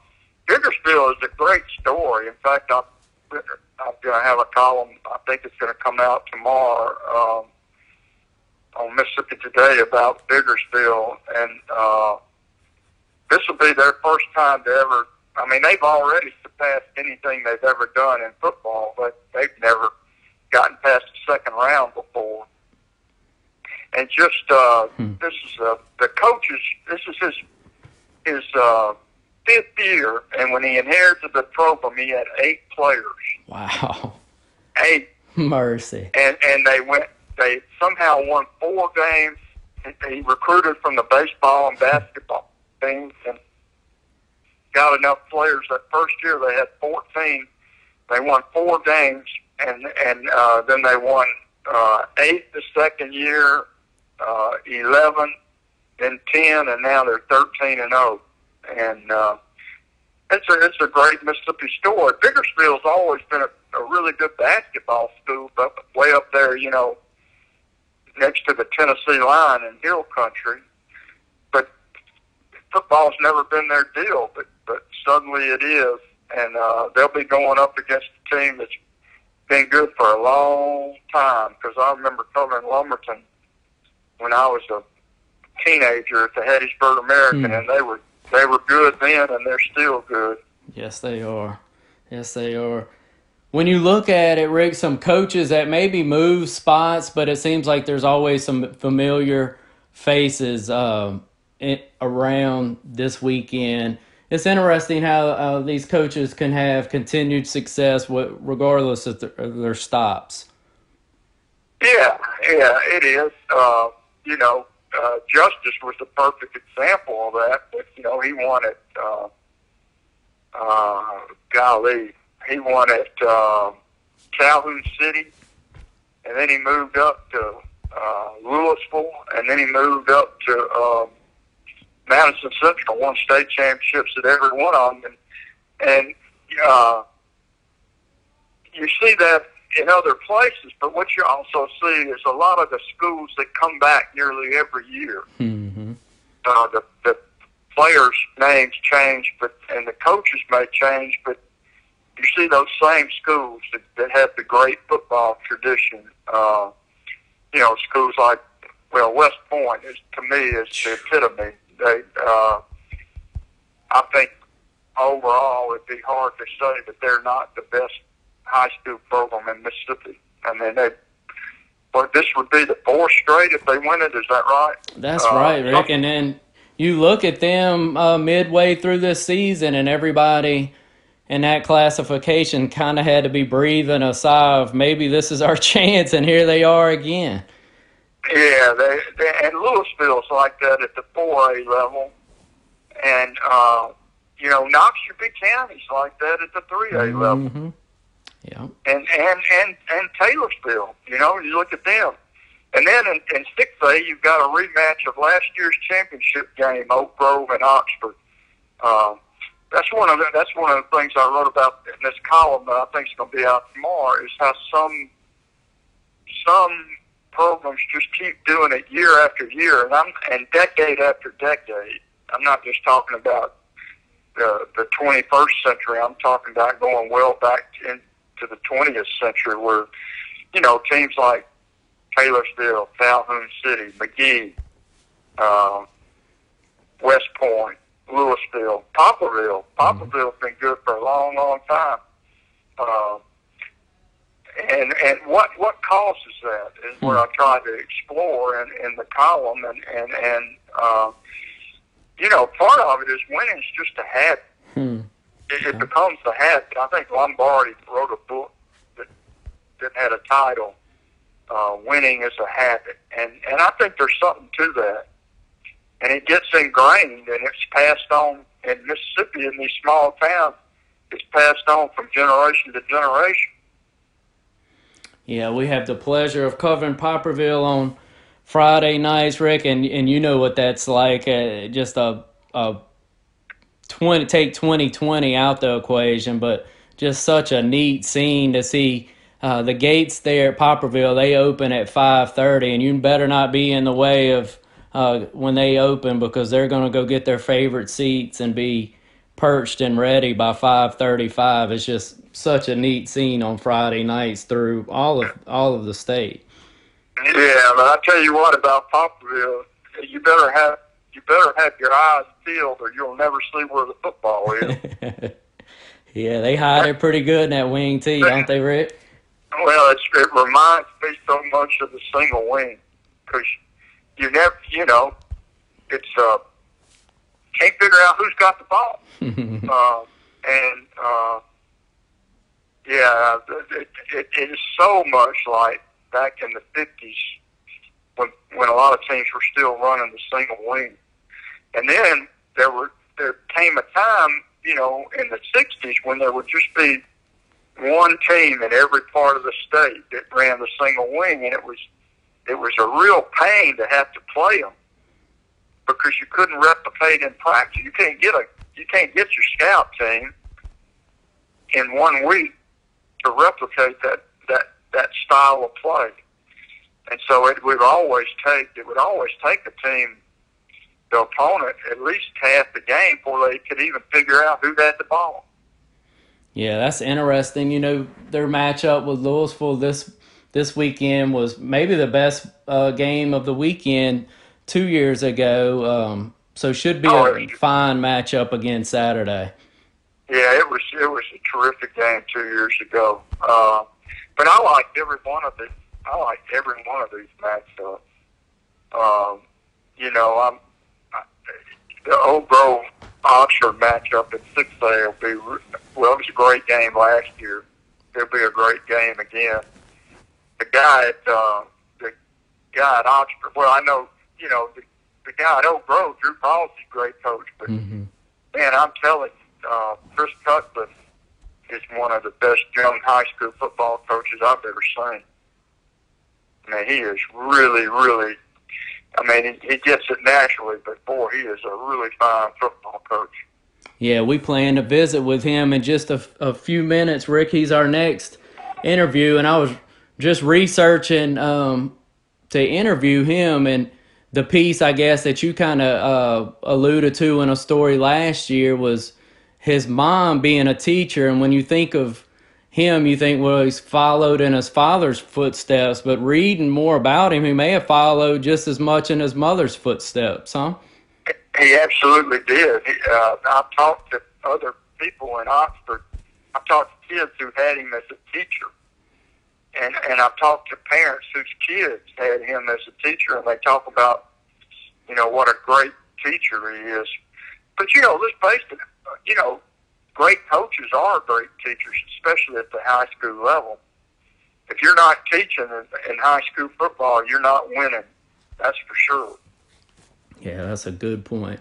Biggersville is a great story. In fact, I'm, I'm going to have a column. I think it's going to come out tomorrow um, on Mississippi Today about Biggersville, and uh, this will be their first time to ever. I mean, they've already surpassed anything they've ever done in football, but they've never gotten past the second round before and just uh, hmm. this is uh, the coach's. This is his his uh, fifth year, and when he inherited the program, he had eight players.
Wow,
eight
mercy.
And and they went. They somehow won four games. He recruited from the baseball and basketball teams and got enough players. That first year they had 14. They won four games, and and uh, then they won uh, eight the second year, uh, 11, then 10, and now they're 13 and 0. And uh, it's a it's a great Mississippi story. Biggersville's always been a, a really good basketball school, but way up there, you know, next to the Tennessee line in Hill Country. But football's never been their deal, but but suddenly it is, and uh, they'll be going up against a team that's been good for a long time. Because I remember covering Lumberton when I was a teenager at the Hattiesburg American, mm. and they were they were good then, and they're still good.
Yes, they are. Yes, they are. When you look at it, Rick, some coaches that maybe move spots, but it seems like there's always some familiar faces um, around this weekend. It's interesting how uh, these coaches can have continued success regardless of their, of their stops.
Yeah, yeah, it is. Uh, you know, uh, Justice was the perfect example of that. But you know, he won it. Uh, uh, golly, he won at uh, Calhoun City, and then he moved up to uh, Louisville, and then he moved up to uh, Madison Central. Won state championships at every one of them, and and uh, you see that in other places. But what you also see is a lot of the schools that come back nearly every year.
Mm-hmm.
Uh, the, the players' names change, but and the coaches may change, but you see those same schools that, that have the great football tradition. Uh, you know, schools like well, West Point is to me is the epitome. They, uh, I think overall it'd be hard to say that they're not the best high school program in Mississippi. I mean, they. But this would be the fourth straight if they win it. Is that right?
That's uh, right, Rick. And then you look at them uh, midway through this season, and everybody in that classification kind of had to be breathing a sigh of maybe this is our chance, and here they are again.
Yeah, they, they and Louisville's like that at the four A level, and uh, you know Knox Big County's like that at the three A mm-hmm. level.
Yeah.
And and and and Taylorsville, you know, you look at them. And then in, in 6A, you've got a rematch of last year's championship game, Oak Grove and Oxford. Uh, that's one of the, that's one of the things I wrote about in this column that I think is going to be out tomorrow is how some some programs just keep doing it year after year, and I'm and decade after decade. I'm not just talking about the the 21st century. I'm talking about going well back into the 20th century, where you know teams like Taylorsville, Calhoun City, Magee, uh, West Point, Louisville, Poplarville. Poplarville's been good for a long, long time. Uh, and and what what causes that is what I try to explore in, in the column and and and uh, you know part of it is winning is just a habit.
Hmm.
It, it becomes a habit. I think Lombardi wrote a book that that had a title, uh, "Winning is a Habit," and and I think there's something to that. And it gets ingrained, and it's passed on in Mississippi in these small towns. It's passed on from generation to generation.
Yeah, we have the pleasure of covering Poplarville on Friday nights, Rick, and and you know what that's like. Uh, just a a twenty take twenty twenty out the equation, but just such a neat scene to see. Uh, the gates there at Poplarville. they open at five thirty, and you better not be in the way of uh, when they open because they're going to go get their favorite seats and be perched and ready by 5:35. It's just such a neat scene on Friday nights through all of all of the state.
Yeah, but I tell you what about Poplarville, you better have you better have your eyes peeled, or you'll never see where the football is.
yeah, they hide it pretty good in that wing tee, don't they, Rick?
Well, it's, it reminds me so much of the single wing because you never, you know, it's uh, can't figure out who's got the ball, uh, and uh, yeah, it, it, it is so much like back in the fifties when when a lot of teams were still running the single wing, and then there were there came a time, you know, in the '60s when there would just be one team in every part of the state that ran the single wing, and it was it was a real pain to have to play them because you couldn't replicate in practice. You can't get a you can't get your scout team in one week to replicate that that that style of play. And so it would always take it would always take the team the opponent at least half the game before they could even figure out who had the ball.
Yeah, that's interesting. You know, their matchup with Louisville this this weekend was maybe the best uh, game of the weekend two years ago. Um, so should be
Oh,
a fine matchup again Saturday.
Yeah, it was it was a terrific game two years ago. Uh, but I liked every one of it. I liked every one of these matchups. Um, you know, I'm the Oak Grove Oxford matchup at six A will be well. It was a great game last year. It'll be a great game again. The guy at uh, the guy at Oxford. Well, I know you know the, the guy at Oak Grove. Drew Paul's a great coach, but
hmm
man, I'm telling you, uh, Chris Cutcliffe is one of the best young high school football coaches I've ever seen. Man, he is really, really. I mean, he, he gets it naturally, but boy, he is a really fine football coach.
Yeah, we plan to visit with him in just a, a few minutes. Rick, he's our next interview, and I was just researching um, to interview him, and the piece I guess that you kind of uh, alluded to in a story last year was his mom being a teacher, and when you think of him, you think, well, he's followed in his father's footsteps, but reading more about him, he may have followed just as much in his mother's footsteps, huh?
He absolutely did. He, uh, I've talked to other people in Oxford. I've talked to kids who had him as a teacher, and and I've talked to parents whose kids had him as a teacher, and they talk about, you know, what a great teacher he is. But you know, let's face it. You know, great coaches are great teachers, especially at the high school level. If you're not teaching in, in high school football, you're not winning. That's for sure.
Yeah, that's a good point.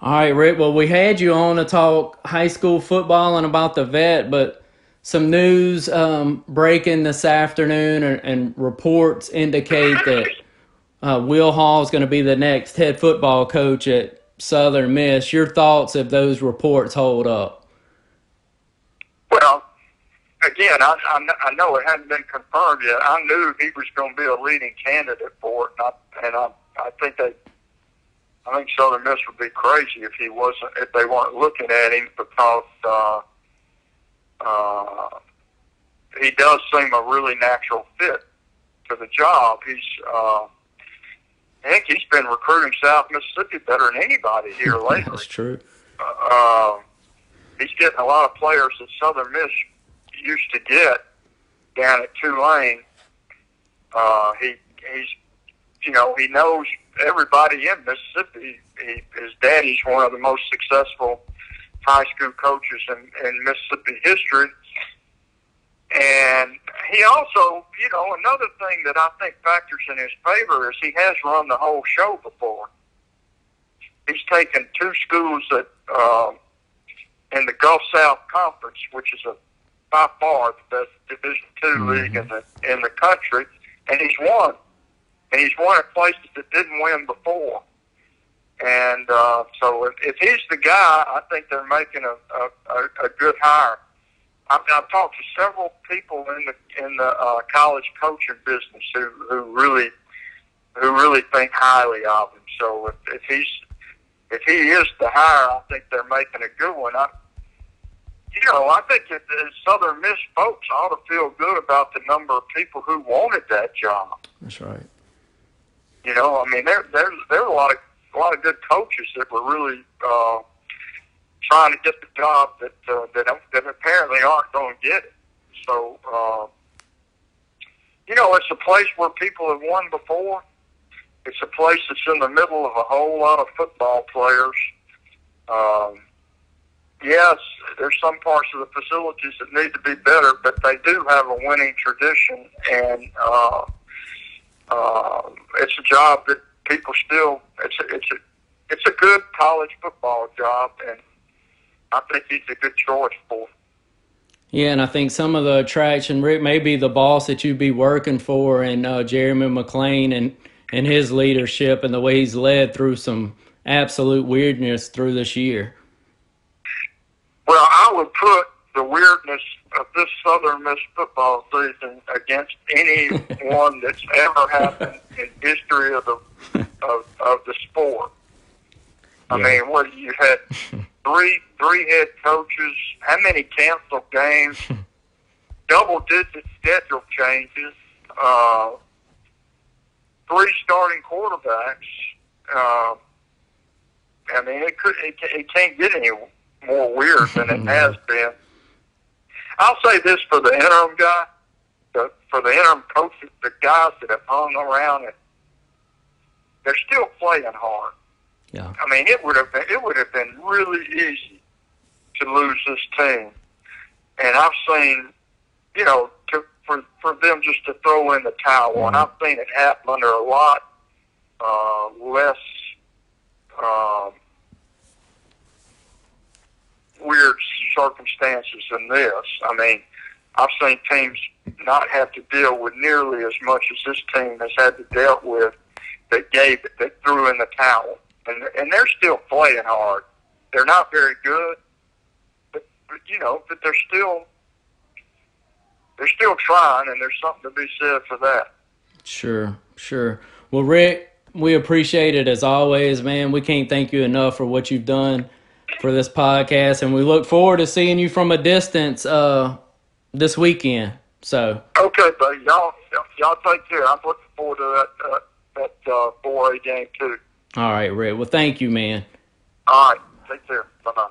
All right, Rick. Well, we had you on to talk high school football and about the vet, but some news um, breaking this afternoon, and, and reports indicate that uh, Will Hall is going to be the next head football coach at Southern Miss. Your thoughts if those reports hold up?
Well, again, I, I, I know it hadn't been confirmed yet. I knew he was going to be a leading candidate for it, and I, and I, I think they, I think Southern Miss would be crazy if he wasn't, if they weren't looking at him because uh, uh, he does seem a really natural fit to the job. He's, uh, I think he's been recruiting South Mississippi better than anybody here lately.
That's true.
Uh, he's getting a lot of players that Southern Miss used to get down at Tulane. Uh, he he's you know he knows everybody in Mississippi. He, his daddy's one of the most successful high school coaches in, in Mississippi history. And he also, you know, another thing that I think factors in his favor is he has run the whole show before. He's taken two schools that uh, in the Gulf South Conference, which is a by far the best Division 2 mm-hmm. league in the in the country, and he's won. And he's won at places that didn't win before. And uh, so, if, if he's the guy, I think they're making a a, a, a good hire. I've, I've talked to several people in the in the uh, college coaching business who who really who really think highly of him. So if, if he's if he is the hire, I think they're making a good one. I, you know, I think that the Southern Miss folks ought to feel good about the number of people who wanted that job.
That's right.
You know, I mean, there there there are a lot of a lot of good coaches that were really uh, trying to get the job that uh, that that apparently aren't going to get it. So, uh, you know, it's a place where people have won before. It's a place that's in the middle of a whole lot of football players. Um, yes, there's some parts of the facilities that need to be better, but they do have a winning tradition, and uh, uh, it's a job that people still. It's a, it's a it's a good college football job, and I think he's a good choice for.
Yeah, and I think some of the attraction, Rick, maybe the boss that you'd be working for, and uh, Jeremy McClain, and and his leadership and the way he's led through some absolute weirdness through this year.
Well, I would put the weirdness of this Southern Miss football season against any one that's ever happened in history of the of, of the sport. I yeah. mean, what you had three three head coaches, how many canceled games, double digit schedule changes, uh, three starting quarterbacks. Uh, I mean, it could it, it can't get any more weird than it has been. I'll say this for the interim guy, the, for the interim coaches, the guys that have hung around it, they're still playing hard.
Yeah.
I mean, it would have been it would have been really easy to lose this team, and I've seen, you know, to, for for them just to throw in the towel, mm-hmm. and I've seen it happen under a lot uh, less. Um, weird circumstances than this. I mean, I've seen teams not have to deal with nearly as much as this team has had to deal with that gave it, that threw in the towel. And, and they're still playing hard. They're not very good, but, but you know, but they're still they're still trying, and there's something to be said for that.
Sure, sure. Well, Rick, we appreciate it as always, man. We can't thank you enough for what you've done for this podcast, and we look forward to seeing you from a distance uh, this weekend. So
okay, buddy, y'all y'all take care. I'm looking forward to that uh, that uh, 4A game too.
All right, Red. Well, thank you, man.
All right, take care. Bye bye.